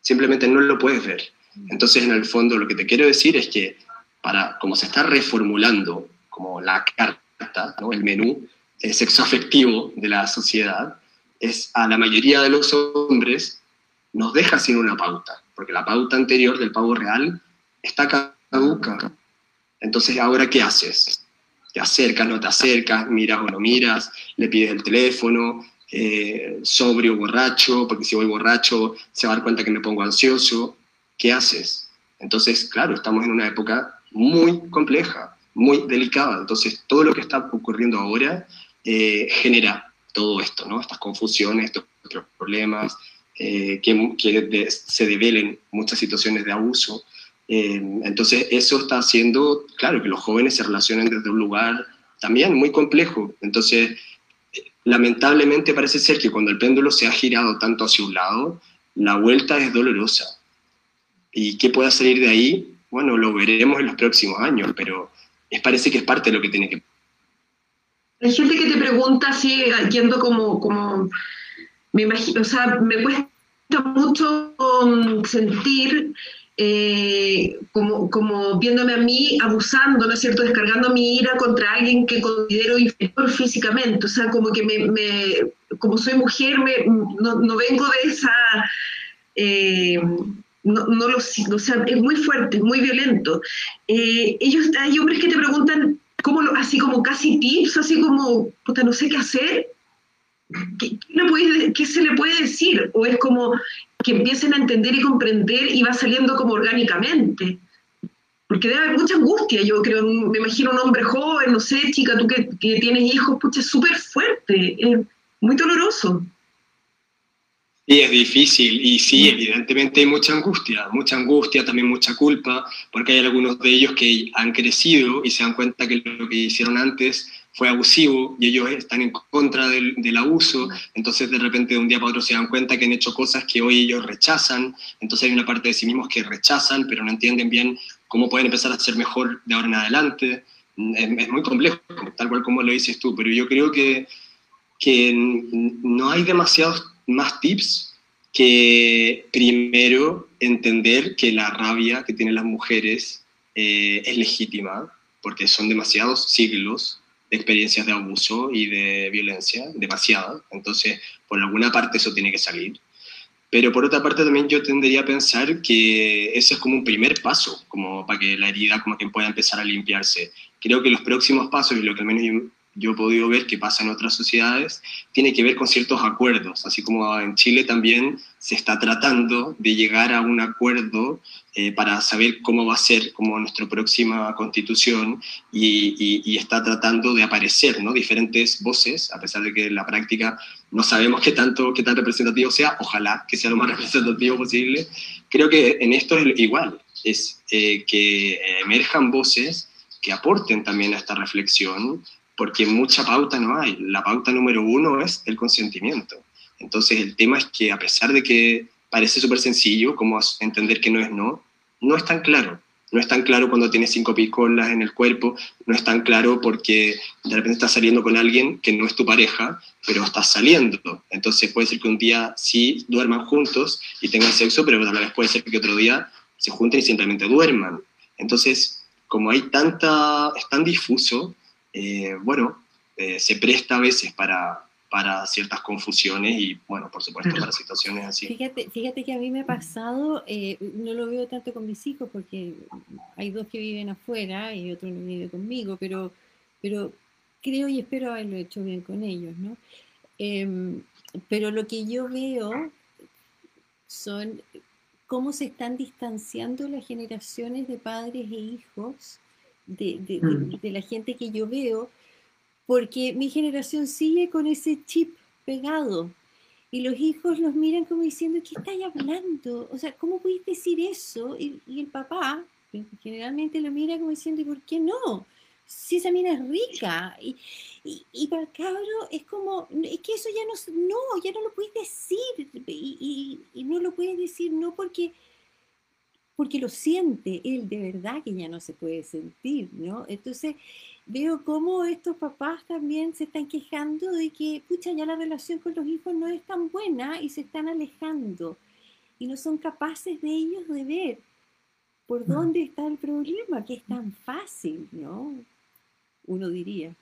[SPEAKER 3] Simplemente no lo puedes ver. Entonces, en el fondo, lo que te quiero decir es que, para, como se está reformulando como la carta, ¿no? el menú el sexo afectivo de la sociedad, es a la mayoría de los hombres nos deja sin una pauta, porque la pauta anterior del pavo real está caduca. Entonces, ¿ahora qué haces? ¿Te acercas, no te acercas, miras o no miras, le pides el teléfono, eh, sobrio, borracho, porque si voy borracho se va a dar cuenta que me pongo ansioso? ¿Qué haces? Entonces, claro, estamos en una época muy compleja, muy delicada. Entonces, todo lo que está ocurriendo ahora eh, genera todo esto, ¿no? Estas confusiones, estos problemas, eh, que, se develen muchas situaciones de abuso. Eh, entonces, eso está haciendo, claro, que los jóvenes se relacionen desde un lugar también muy complejo. Entonces, lamentablemente parece ser que cuando el péndulo se ha girado tanto hacia un lado, la vuelta es dolorosa. ¿Y qué pueda salir de ahí? Bueno, lo veremos en los próximos años, pero es, parece que es parte de lo que tiene que...
[SPEAKER 2] Hay gente que te pregunta, así, yendo como, como me imagino, o sea, me cuesta mucho um, sentir eh, como, como viéndome a mí abusando, ¿no es cierto?, descargando mi ira contra alguien que considero inferior físicamente, o sea, como que me, como soy mujer, me, no, vengo de esa... Eh, no, no, lo o sea, es muy fuerte, muy violento. Eh, ellos, hay hombres que te preguntan, como, así como casi tips, así como, puta, no sé qué hacer, ¿qué, se le puede decir? ¿O es como que empiecen a entender y comprender y va saliendo como orgánicamente? Porque debe haber mucha angustia, yo creo, me imagino un hombre joven, no sé, chica, tú que, tienes hijos, pucha, es súper fuerte, es muy doloroso.
[SPEAKER 3] Sí, es difícil y sí, evidentemente hay mucha angustia, mucha angustia, también mucha culpa, porque hay algunos de ellos que han crecido y se dan cuenta que lo que hicieron antes fue abusivo y ellos están en contra del, abuso, entonces de repente de un día para otro se dan cuenta que han hecho cosas que hoy ellos rechazan, entonces hay una parte de sí mismos que rechazan, pero no entienden bien cómo pueden empezar a ser mejor de ahora en adelante. Es, muy complejo, tal cual como lo dices tú, pero yo creo que, que no hay demasiados más tips que primero entender que la rabia que tienen las mujeres eh, es legítima, porque son demasiados siglos de experiencias de abuso y de violencia, demasiado. Entonces, por alguna parte eso tiene que salir. Pero por otra parte también yo tendría a pensar que ese es como un primer paso, como para que la herida como que pueda empezar a limpiarse. Creo que los próximos pasos, y lo que al menos yo he podido ver que pasa en otras sociedades, tiene que ver con ciertos acuerdos, así como en Chile también se está tratando de llegar a un acuerdo eh, para saber cómo va a ser como nuestra próxima constitución y, y, está tratando de aparecer ¿no? diferentes voces, a pesar de que en la práctica no sabemos qué, tanto, qué tan representativo sea, ojalá que sea lo más representativo posible. Creo que en esto es igual, es eh, que emerjan voces que aporten también a esta reflexión, porque mucha pauta no hay. La pauta número uno es el consentimiento. Entonces el tema es que a pesar de que parece súper sencillo, como entender que no es no, no es tan claro. No es tan claro cuando tienes cinco picolas en el cuerpo, no es tan claro porque de repente estás saliendo con alguien que no es tu pareja, pero estás saliendo. Entonces puede ser que un día sí duerman juntos y tengan sexo, pero vez puede ser que otro día se junten y simplemente duerman. Entonces, como hay tanta, es tan difuso, eh, bueno, eh, se presta a veces para, para ciertas confusiones y, bueno, por supuesto, para situaciones así.
[SPEAKER 1] Fíjate, fíjate que a mí me ha pasado, eh, no lo veo tanto con mis hijos porque hay dos que viven afuera y otro no vive conmigo, pero, pero creo y espero haberlo hecho bien con ellos, ¿no? Em, pero lo que yo veo son cómo se están distanciando las generaciones de padres e hijos de, mm. de, la gente que yo veo, porque mi generación sigue con ese chip pegado. Y los hijos los miran como diciendo, ¿qué estáis hablando? O sea, ¿cómo podéis decir eso? Y, el papá generalmente lo mira como diciendo, ¿y por qué no? Si esa mina es rica. Y, y, para el cabro es como, es que eso ya no, no, ya no lo puedes decir. Y, y no lo puedes decir no porque porque lo siente él de verdad que ya no se puede sentir, ¿no? Entonces veo cómo estos papás también se están quejando de que, pucha, ya la relación con los hijos no es tan buena y se están alejando y no son capaces de ellos de ver por dónde está el problema, que es tan fácil, ¿no? Uno diría.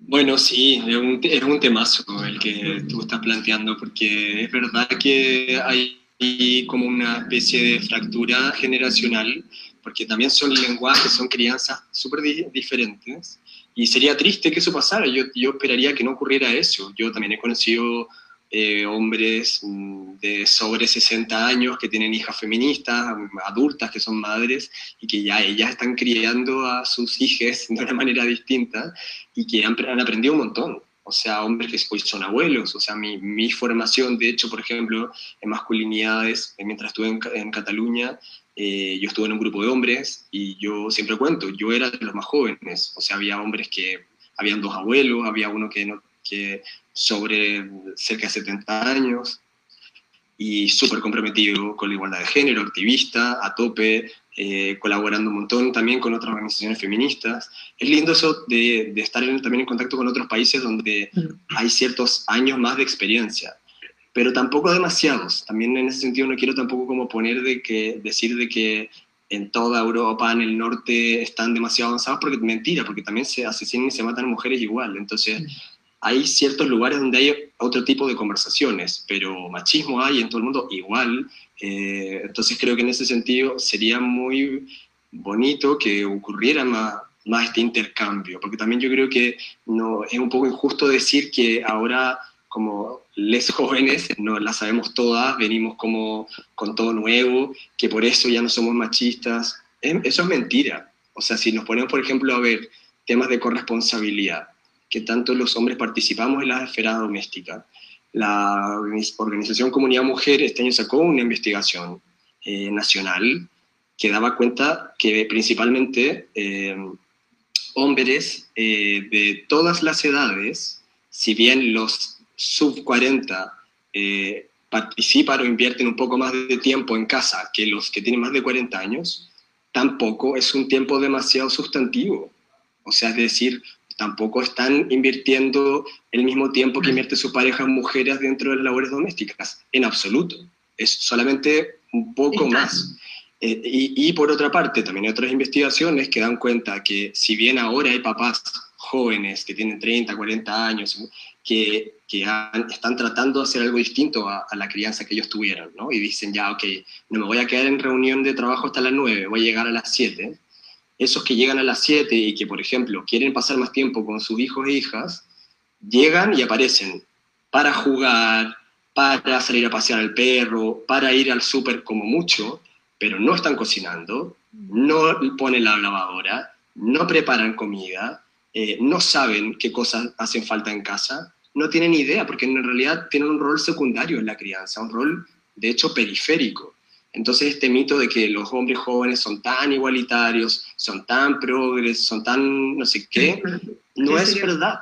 [SPEAKER 3] Bueno, sí, es un, es un temazo el que tú estás planteando, porque es verdad que hay y como una especie de fractura generacional, porque también son lenguajes, son crianzas súper diferentes, y sería triste que eso pasara, yo, yo esperaría que no ocurriera eso. Yo también he conocido eh, hombres mm, de sobre 60 años que tienen hijas feministas, adultas que son madres, y que ya ellas están criando a sus hijas de una manera distinta, y que han, han aprendido un montón o sea, hombres que hoy son abuelos, o sea, mi, mi, formación, de hecho, por ejemplo, en masculinidades, eh, mientras estuve en, Cataluña, eh, yo estuve en un grupo de hombres y yo siempre cuento, yo era de los más jóvenes, o sea, había hombres que, habían dos abuelos, había uno que, no, que sobre cerca de 70 años, y súper comprometido con la igualdad de género, activista, a tope, eh, colaborando un montón también con otras organizaciones feministas. Es lindo eso de, de estar también en contacto con otros países donde mm. hay ciertos años más de experiencia, pero tampoco demasiados. También en ese sentido no quiero tampoco como poner de que, decir de que en toda Europa, en el norte, están demasiado avanzados, porque mentira, porque también se asesinan y se matan mujeres igual. Entonces, mm. Hay ciertos lugares donde hay otro tipo de conversaciones, pero machismo hay en todo el mundo igual, eh, entonces creo que en ese sentido sería muy bonito que ocurriera más, más este intercambio, porque también yo creo que no, es un poco injusto decir que ahora como les jóvenes, no las sabemos todas, venimos como con todo nuevo, que por eso ya no somos machistas. Eso es mentira. O sea, si nos ponemos, por ejemplo, a ver temas de corresponsabilidad, que tanto los hombres participamos en la esfera doméstica, la organización Comunidad Mujer este año sacó una investigación eh, nacional que daba cuenta que principalmente eh, hombres eh, de todas las edades, si bien los sub 40 participan o invierten un poco más de tiempo en casa que los que tienen más de 40 años, tampoco es un tiempo demasiado sustantivo. O sea, es decir, tampoco están invirtiendo el mismo tiempo que invierte su pareja en mujeres dentro de las labores domésticas, en absoluto. Es solamente un poco más. Eh, y, por otra parte, también hay otras investigaciones que dan cuenta que si bien ahora hay papás jóvenes que tienen 30, 40 años, que, que están tratando de hacer algo distinto a, a, la crianza que ellos tuvieron, ¿no? Y dicen ya, ok, no me voy a quedar en reunión de trabajo hasta las 9, voy a llegar a las 7 esos que llegan a las 7 y que, por ejemplo, quieren pasar más tiempo con sus hijos e hijas, llegan y aparecen para jugar, para salir a pasear al perro, para ir al súper como mucho, pero no están cocinando, no ponen la lavadora, no preparan comida, eh, no saben qué cosas hacen falta en casa, no tienen idea, porque en realidad tienen un rol secundario en la crianza, un rol de hecho periférico. Entonces este mito de que los hombres jóvenes son tan igualitarios, son tan progres, son tan no sé qué, no es verdad.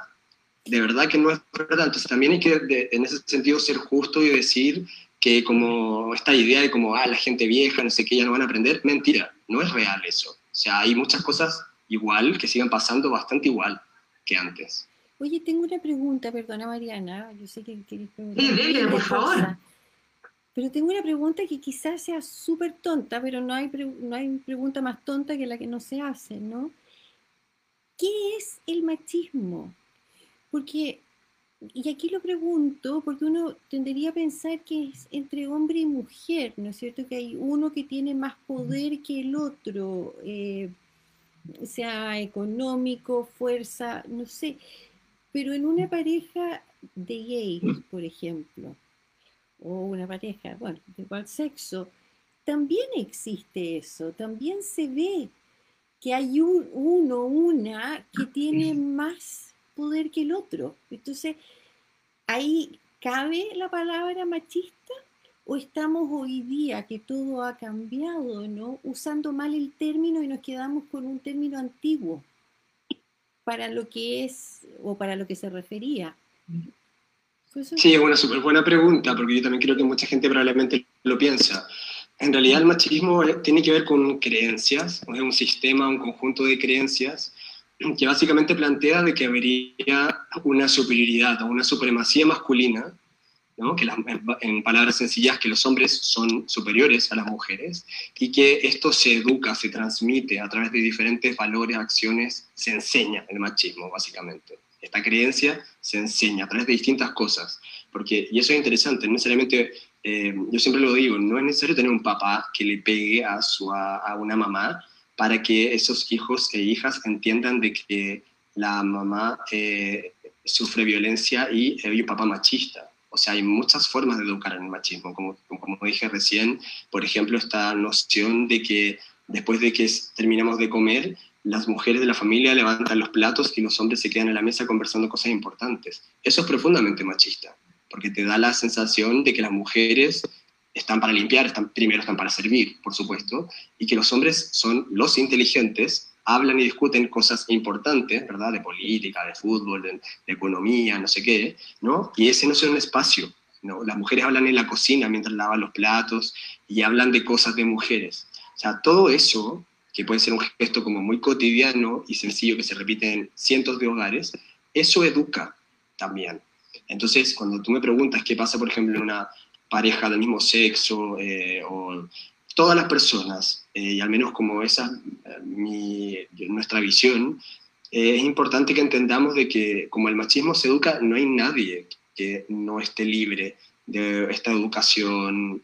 [SPEAKER 3] De verdad que no es verdad. Entonces también hay que en ese sentido ser justo y decir que como esta idea de como, ah, la gente vieja, no sé qué, ya no van a aprender, mentira, no es real eso. O sea, hay muchas cosas igual, que sigan pasando bastante igual que antes.
[SPEAKER 1] Oye, tengo una pregunta, perdona Mariana, yo sé que quieres
[SPEAKER 2] preguntar. Sí, por favor.
[SPEAKER 1] Pero tengo una pregunta que quizás sea súper tonta, pero no hay, no hay pregunta más tonta que la que no se hace, ¿no? ¿Qué es el machismo? Porque, y aquí lo pregunto, porque uno tendería a pensar que es entre hombre y mujer, ¿no es cierto? Que hay uno que tiene más poder que el otro, eh, sea económico, fuerza, no sé. Pero en una pareja de gays, por ejemplo, o una pareja, bueno, de igual sexo, también existe eso, también se ve que hay un, uno, una que tiene más poder que el otro. Entonces, ahí cabe la palabra machista o estamos hoy día que todo ha cambiado, ¿no? Usando mal el término y nos quedamos con un término antiguo para lo que es o para lo que se refería.
[SPEAKER 3] Sí, es una súper buena pregunta, porque yo también creo que mucha gente probablemente lo piensa. En realidad el machismo tiene que ver con creencias, es un sistema, un conjunto de creencias que básicamente plantea de que habría una superioridad o una supremacía masculina que en palabras sencillas, que los hombres son superiores a las mujeres y que esto se educa, se transmite a través de diferentes valores, acciones, se enseña el machismo, básicamente. Esta creencia se enseña a través de distintas cosas, porque, y eso es interesante, no necesariamente, eh, yo siempre lo digo, no es necesario tener un papá que le pegue a, su, a, una mamá para que esos hijos e hijas entiendan de que la mamá eh, sufre violencia y hay un papá machista o sea, hay muchas formas de educar en el machismo. Como, como dije recién, por ejemplo, esta noción de que después de que terminamos de comer, las mujeres de la familia levantan los platos y los hombres se quedan en la mesa conversando cosas importantes. Eso es profundamente machista, porque te da la sensación de que las mujeres están para limpiar, están, primero están para servir, por supuesto, y que los hombres son los inteligentes hablan y discuten cosas importantes, ¿verdad? De política, de fútbol, de, economía, no sé qué, ¿no? Y ese no es un espacio, ¿no? Las mujeres hablan en la cocina mientras lavan los platos y hablan de cosas de mujeres. O sea, todo eso, que puede ser un gesto como muy cotidiano y sencillo que se repite en cientos de hogares, eso educa también. Entonces, cuando tú me preguntas qué pasa, por ejemplo, en una pareja del mismo sexo eh, o todas las personas, eh, y al menos como esa eh, nuestra visión, es importante que entendamos de que como el machismo se educa, no hay nadie que no esté libre de esta educación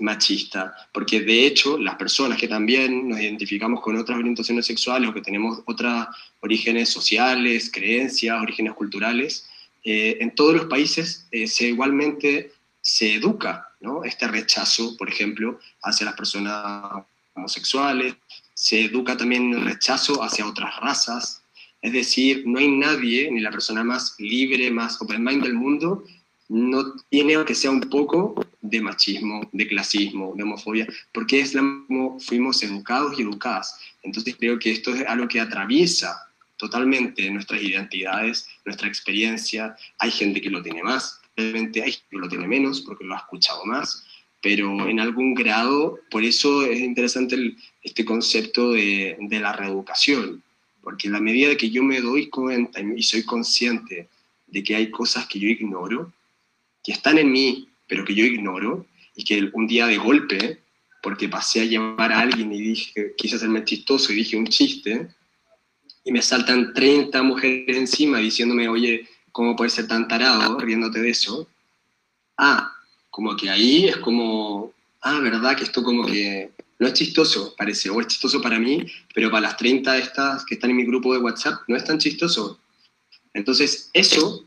[SPEAKER 3] machista, porque de hecho las personas que también nos identificamos con otras orientaciones sexuales o que tenemos otros orígenes sociales, creencias, orígenes culturales, en todos los países se igualmente se educa este rechazo, por ejemplo, hacia las personas homosexuales, se educa también el rechazo hacia otras razas, es decir, no hay nadie, ni la persona más libre, más open mind del mundo, no tiene que sea un poco de machismo, de clasismo, de homofobia, porque es como fuimos educados y educadas. Entonces creo que esto es algo que atraviesa totalmente nuestras identidades, nuestra experiencia. Hay gente que lo tiene más, Realmente hay que lo tiene menos porque lo ha escuchado más, pero en algún grado, por eso es interesante este concepto de, de, la reeducación, porque en la medida de que yo me doy cuenta y soy consciente de que hay cosas que yo ignoro, que están en mí, pero que yo ignoro, y que un día de golpe, porque pasé a llamar a alguien y dije, quise hacerme chistoso y dije un chiste, y me saltan 30 mujeres encima diciéndome, oye, ¿cómo puedes ser tan tarado riéndote de eso? Ah, como que ahí es como, ah, ¿verdad? Que esto como que No es chistoso, parece, o es chistoso para mí, pero para las 30 de estas que están en mi grupo de WhatsApp no es tan chistoso. Entonces, eso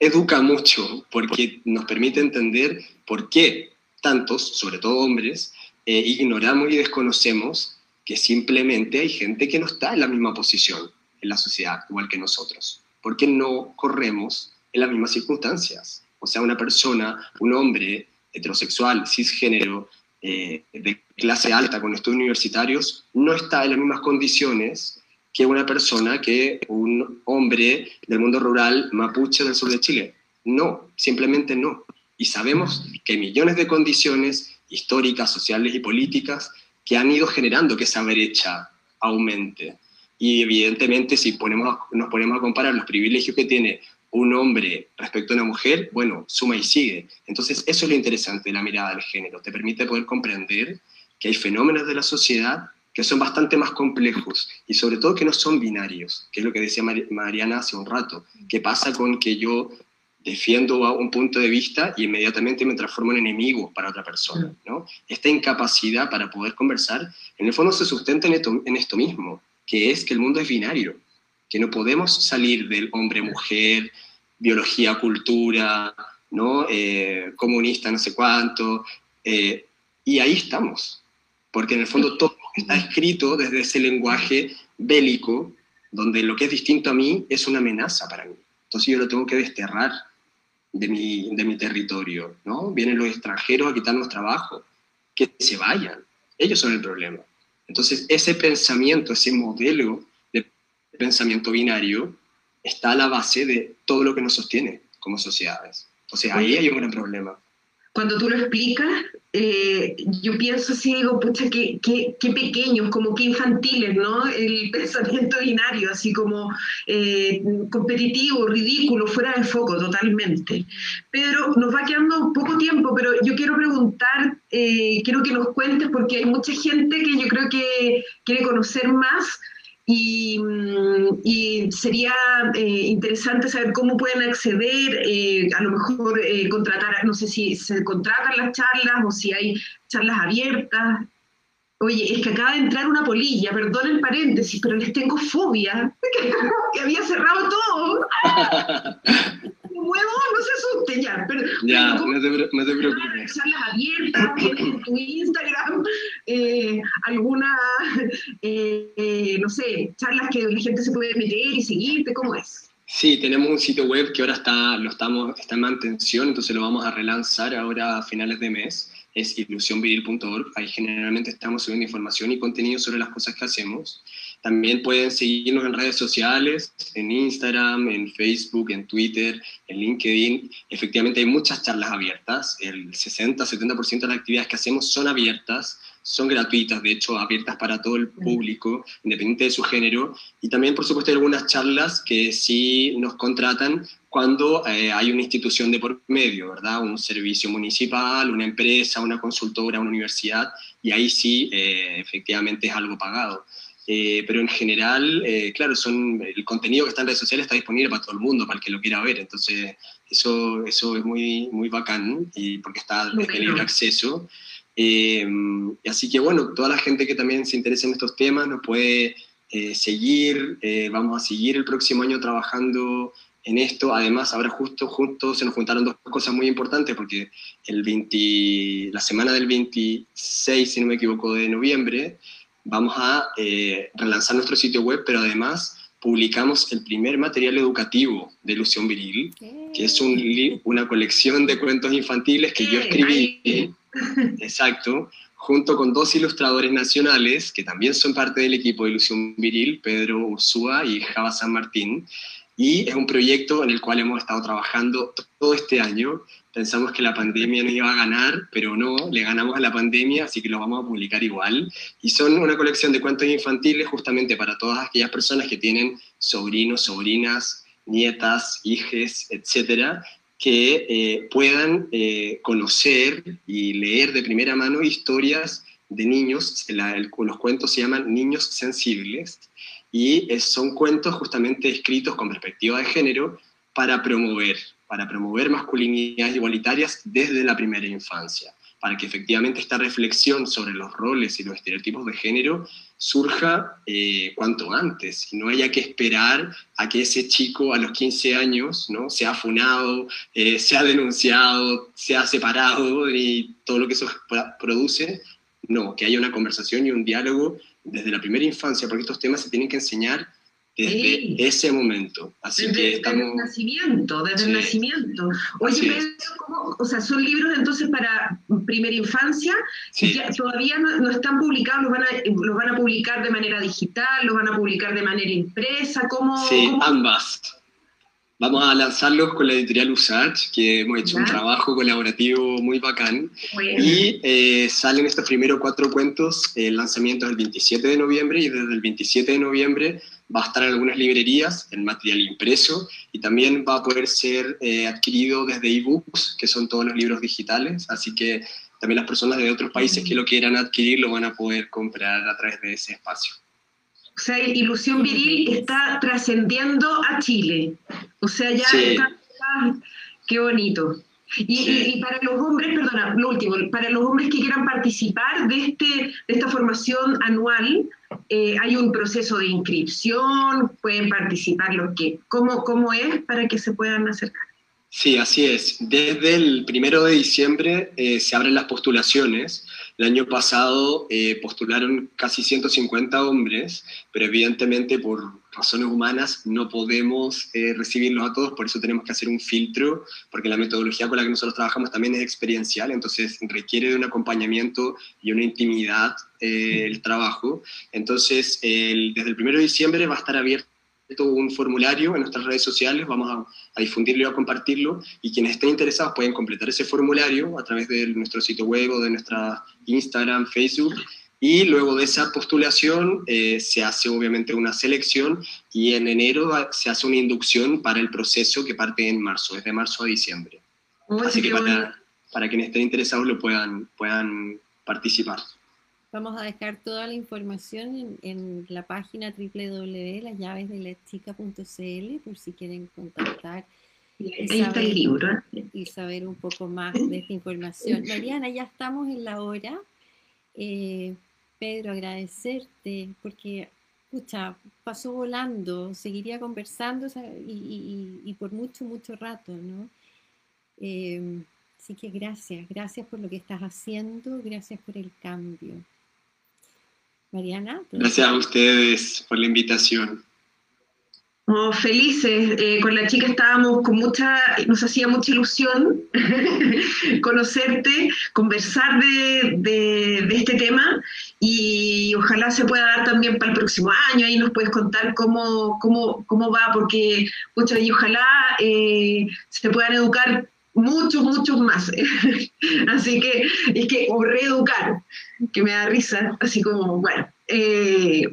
[SPEAKER 3] educa mucho porque nos permite entender por qué tantos, sobre todo hombres, eh, ignoramos y desconocemos que simplemente hay gente que no está en la misma posición en la sociedad, igual que nosotros. Porque no corremos en las mismas circunstancias. O sea, una persona, un hombre heterosexual, cisgénero, eh, de clase alta con estudios universitarios, no está en las mismas condiciones que una persona, que un hombre del mundo rural mapuche del sur de Chile. No, simplemente no. Y sabemos que millones de condiciones históricas, sociales y políticas que han ido generando que esa brecha aumente. Y evidentemente si ponemos, nos ponemos a comparar los privilegios que tiene un hombre respecto a una mujer, bueno, suma y sigue. Entonces eso es lo interesante de la mirada del género, te permite poder comprender que hay fenómenos de la sociedad que son bastante más complejos y sobre todo que no son binarios, que es lo que decía Mariana hace un rato. ¿Qué pasa con que yo defiendo un punto de vista y inmediatamente me transformo en enemigo para otra persona? ¿no? Esta incapacidad para poder conversar, en el fondo se sustenta en esto, en esto mismo, que es que el mundo es binario, que no podemos salir del hombre-mujer, biología, cultura, ¿no? Eh, comunista, no sé cuánto, eh, y ahí estamos, porque en el fondo todo está escrito desde ese lenguaje bélico, donde lo que es distinto a mí es una amenaza para mí. Entonces yo lo tengo que desterrar de mi, de mi territorio, ¿no? Vienen los extranjeros a quitarnos trabajo, que se vayan, ellos son el problema. Entonces ese pensamiento, ese modelo de pensamiento binario está a la base de todo lo que nos sostiene como sociedades. Entonces ahí hay un gran problema
[SPEAKER 2] cuando tú lo explicas, eh, yo pienso así, digo, pucha, qué, qué, qué, pequeños, como qué infantiles, ¿no? El pensamiento binario, así como eh, competitivo, ridículo, fuera de foco totalmente. Pero nos va quedando poco tiempo, pero yo quiero preguntar, eh, quiero que nos cuentes, porque hay mucha gente que yo creo que quiere conocer más Mm, y, sería eh, interesante saber cómo pueden acceder, eh, a lo mejor eh, contratar, no sé si se contratan las charlas o si hay charlas abiertas. Oye, es que acaba de entrar una polilla, perdón el paréntesis, pero les tengo fobia, que había cerrado todo. No se asuste ya. Pero,
[SPEAKER 3] ya, no, te, no te preocupes.
[SPEAKER 2] Charlas abiertas en tu Instagram, eh, alguna, eh, eh, no sé, charlas que la gente se puede meter y seguirte, ¿cómo es?
[SPEAKER 3] Sí, tenemos un sitio web que ahora está, lo estamos, está en mantención, entonces lo vamos a relanzar ahora a finales de mes. Es ilusionviril.org. Ahí generalmente estamos subiendo información y contenido sobre las cosas que hacemos. También pueden seguirnos en redes sociales, en Instagram, en Facebook, en Twitter, en LinkedIn. Efectivamente hay muchas charlas abiertas. El 60-70% de las actividades que hacemos son abiertas, son gratuitas, de hecho abiertas para todo el público, independiente de su género. Y también, por supuesto, hay algunas charlas que sí nos contratan cuando eh, hay una institución de por medio, ¿verdad? Un servicio municipal, una empresa, una consultora, una universidad, y ahí sí, eh, efectivamente es algo pagado. Eh, pero en general, eh, claro, son, el contenido que está en redes sociales está disponible para todo el mundo, para el que lo quiera ver. Entonces, eso, eso es muy, muy bacán, y porque está de libre acceso. Eh, así que bueno, toda la gente que también se interesa en estos temas nos puede seguir. vamos a seguir el próximo año trabajando en esto. Además, ahora justo juntos se nos juntaron dos cosas muy importantes, porque el 20, la semana del 26, si no me equivoco, de noviembre, vamos a eh, relanzar nuestro sitio web, pero además publicamos el primer material educativo de Ilusión Viril, que es un, una colección de cuentos infantiles que yo escribí, exacto, junto con dos ilustradores nacionales que también son parte del equipo de Ilusión Viril, Pedro Ursúa y Java San Martín. Y es un proyecto en el cual hemos estado trabajando todo este año pensamos que la pandemia nos iba a ganar, pero no, le ganamos a la pandemia, así que lo vamos a publicar igual. Y son una colección de cuentos infantiles justamente para todas aquellas personas que tienen sobrinos, sobrinas, nietas, hijes, etcétera, que eh, puedan eh, conocer y leer de primera mano historias de niños. los cuentos se llaman Niños Sensibles y son cuentos justamente escritos con perspectiva de género para promover para promover masculinidades igualitarias desde la primera infancia. para que efectivamente esta reflexión sobre los roles y los estereotipos de género surja eh, cuanto antes y no haya que esperar a que ese chico a los 15 años ¿no? sea funado, eh, sea denunciado, sea separado y todo lo que eso produce. No, que haya una conversación y un diálogo desde la primera infancia, porque estos temas se tienen que enseñar desde ese momento. Así
[SPEAKER 2] desde,
[SPEAKER 3] que estamos...
[SPEAKER 2] Desde el nacimiento, desde el nacimiento. Oye, Pedro, ¿cómo, o sea, son libros entonces para primera infancia, sí. ya, todavía no, no, están publicados, los van, a, los van a publicar de manera digital, los van a publicar de manera impresa, ¿cómo?
[SPEAKER 3] Sí,
[SPEAKER 2] cómo?
[SPEAKER 3] ambas. Vamos a lanzarlos con la editorial USACH, que hemos hecho ¿Ya? un trabajo colaborativo muy bacán. Bueno. Y eh, salen estos primeros cuatro cuentos, el lanzamiento es el 27 de noviembre y desde el 27 de noviembre va a estar en algunas librerías en material impreso y también va a poder ser eh, adquirido desde ebooks, que son todos los libros digitales, así que también las personas de otros países que lo quieran adquirir lo van a poder comprar a través de ese espacio.
[SPEAKER 2] O sea, Ilusión Viril está trascendiendo a Chile. O sea, ya sí. está, Qué bonito. Y, sí. y, para los hombres, perdona, lo último, para los hombres que quieran participar de, este, de esta formación anual, eh, hay un proceso de inscripción, pueden participar los que, ¿cómo, ¿cómo es para que se puedan acercar?
[SPEAKER 3] Sí, así es. Desde el primero de diciembre eh, se abren las postulaciones. El año pasado eh, postularon casi 150 hombres, pero evidentemente por razones humanas no podemos eh, recibirlos a todos, por eso tenemos que hacer un filtro, porque la metodología con la que nosotros trabajamos también es experiencial, entonces requiere de un acompañamiento y una intimidad eh, el trabajo. Entonces, desde el primero de diciembre va a estar abierto un formulario en nuestras redes sociales, vamos a, a, difundirlo y a compartirlo, y quienes estén interesados pueden completar ese formulario a través de nuestro sitio web o de nuestra Instagram, Facebook, y luego de esa postulación eh, se hace obviamente una selección y en enero se hace una inducción para el proceso que parte en marzo, desde marzo a diciembre.
[SPEAKER 2] Oh,
[SPEAKER 3] Así que
[SPEAKER 2] para,
[SPEAKER 3] para, quienes estén interesados lo puedan, puedan participar.
[SPEAKER 1] Vamos a dejar toda la información en, en la página www.lasllavesdelachica.cl por si quieren contactar.
[SPEAKER 2] Y está el libro.
[SPEAKER 1] Y saber un poco más de esta información. Mariana, ya estamos en la hora. Eh, Pedro, agradecerte porque, escucha, pasó volando, seguiría conversando y, por mucho, mucho rato, ¿no? Eh, así que gracias, gracias por lo que estás haciendo, gracias por el cambio. Mariana.
[SPEAKER 3] Gracias a ustedes por la invitación.
[SPEAKER 2] Oh, felices, eh, con la chica estábamos con mucha, nos hacía mucha ilusión conocerte, conversar de, de, de, este tema y ojalá se pueda dar también para el próximo año, ahí nos puedes contar cómo, cómo, cómo va, porque pucha, y ojalá eh, se puedan educar muchos, muchos más. así que, es que, o reeducar, que me da risa, así como, bueno. Eh,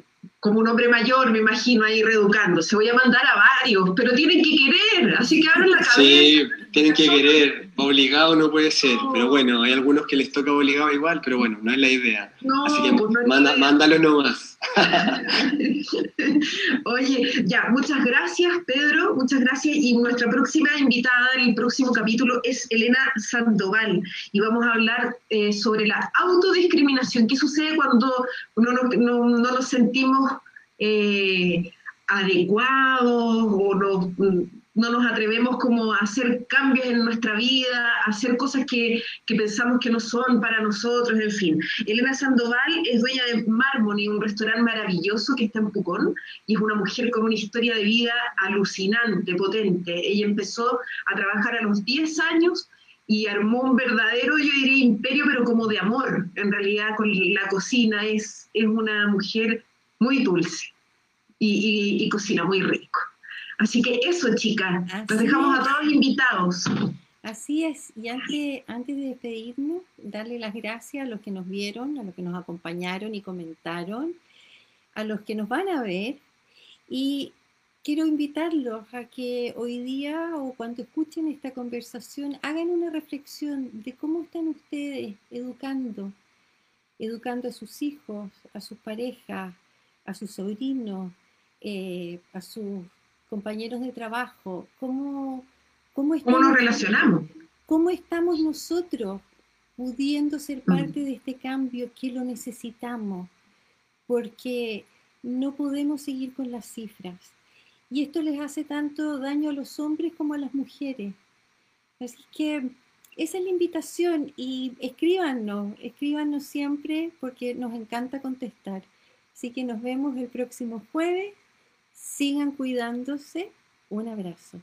[SPEAKER 2] como un hombre mayor, me imagino, ahí reeducando. Se voy a mandar a varios, pero tienen que querer, así que abren la cabeza.
[SPEAKER 3] Sí, tienen que querer. Obligado no puede ser, no. pero bueno, hay algunos que les toca obligado igual, pero bueno, no es la idea.
[SPEAKER 2] No,
[SPEAKER 3] así que pues no manda, mándalo nomás.
[SPEAKER 2] Oye, ya, muchas gracias, Pedro, muchas gracias. Y nuestra próxima invitada del próximo capítulo es Elena Sandoval. Y vamos a hablar eh, sobre la autodiscriminación. ¿Qué sucede cuando no, no, no, no nos sentimos eh, adecuados o no, no nos atrevemos como a hacer cambios en nuestra vida, a hacer cosas que, que, pensamos que no son para nosotros, en fin. Elena Sandoval es dueña de Marmony, un restaurante maravilloso que está en Pucón, y es una mujer con una historia de vida alucinante, potente. Ella empezó a trabajar a los 10 años y armó un verdadero, yo diría, imperio, pero como de amor, en realidad, con la cocina. Es, es una mujer muy dulce y, y, y cocina muy rico. Así que eso, chicas, los dejamos es. a todos invitados.
[SPEAKER 1] Así es, y antes, antes de despedirnos, darle las gracias a los que nos vieron, a los que nos acompañaron y comentaron, a los que nos van a ver, y quiero invitarlos a que hoy día o cuando escuchen esta conversación hagan una reflexión de cómo están ustedes educando, educando a sus hijos, a sus parejas, a sus sobrinos, eh, a sus compañeros de trabajo, cómo, cómo,
[SPEAKER 2] estamos, ¿Cómo nos relacionamos.
[SPEAKER 1] ¿Cómo estamos nosotros pudiendo ser parte de este cambio que lo necesitamos, porque no podemos seguir con las cifras. Y esto les hace tanto daño a los hombres como a las mujeres. Así que esa es la invitación y escríbanos, escríbanos siempre porque nos encanta contestar. Así que nos vemos el próximo jueves. Sigan cuidándose. Un abrazo.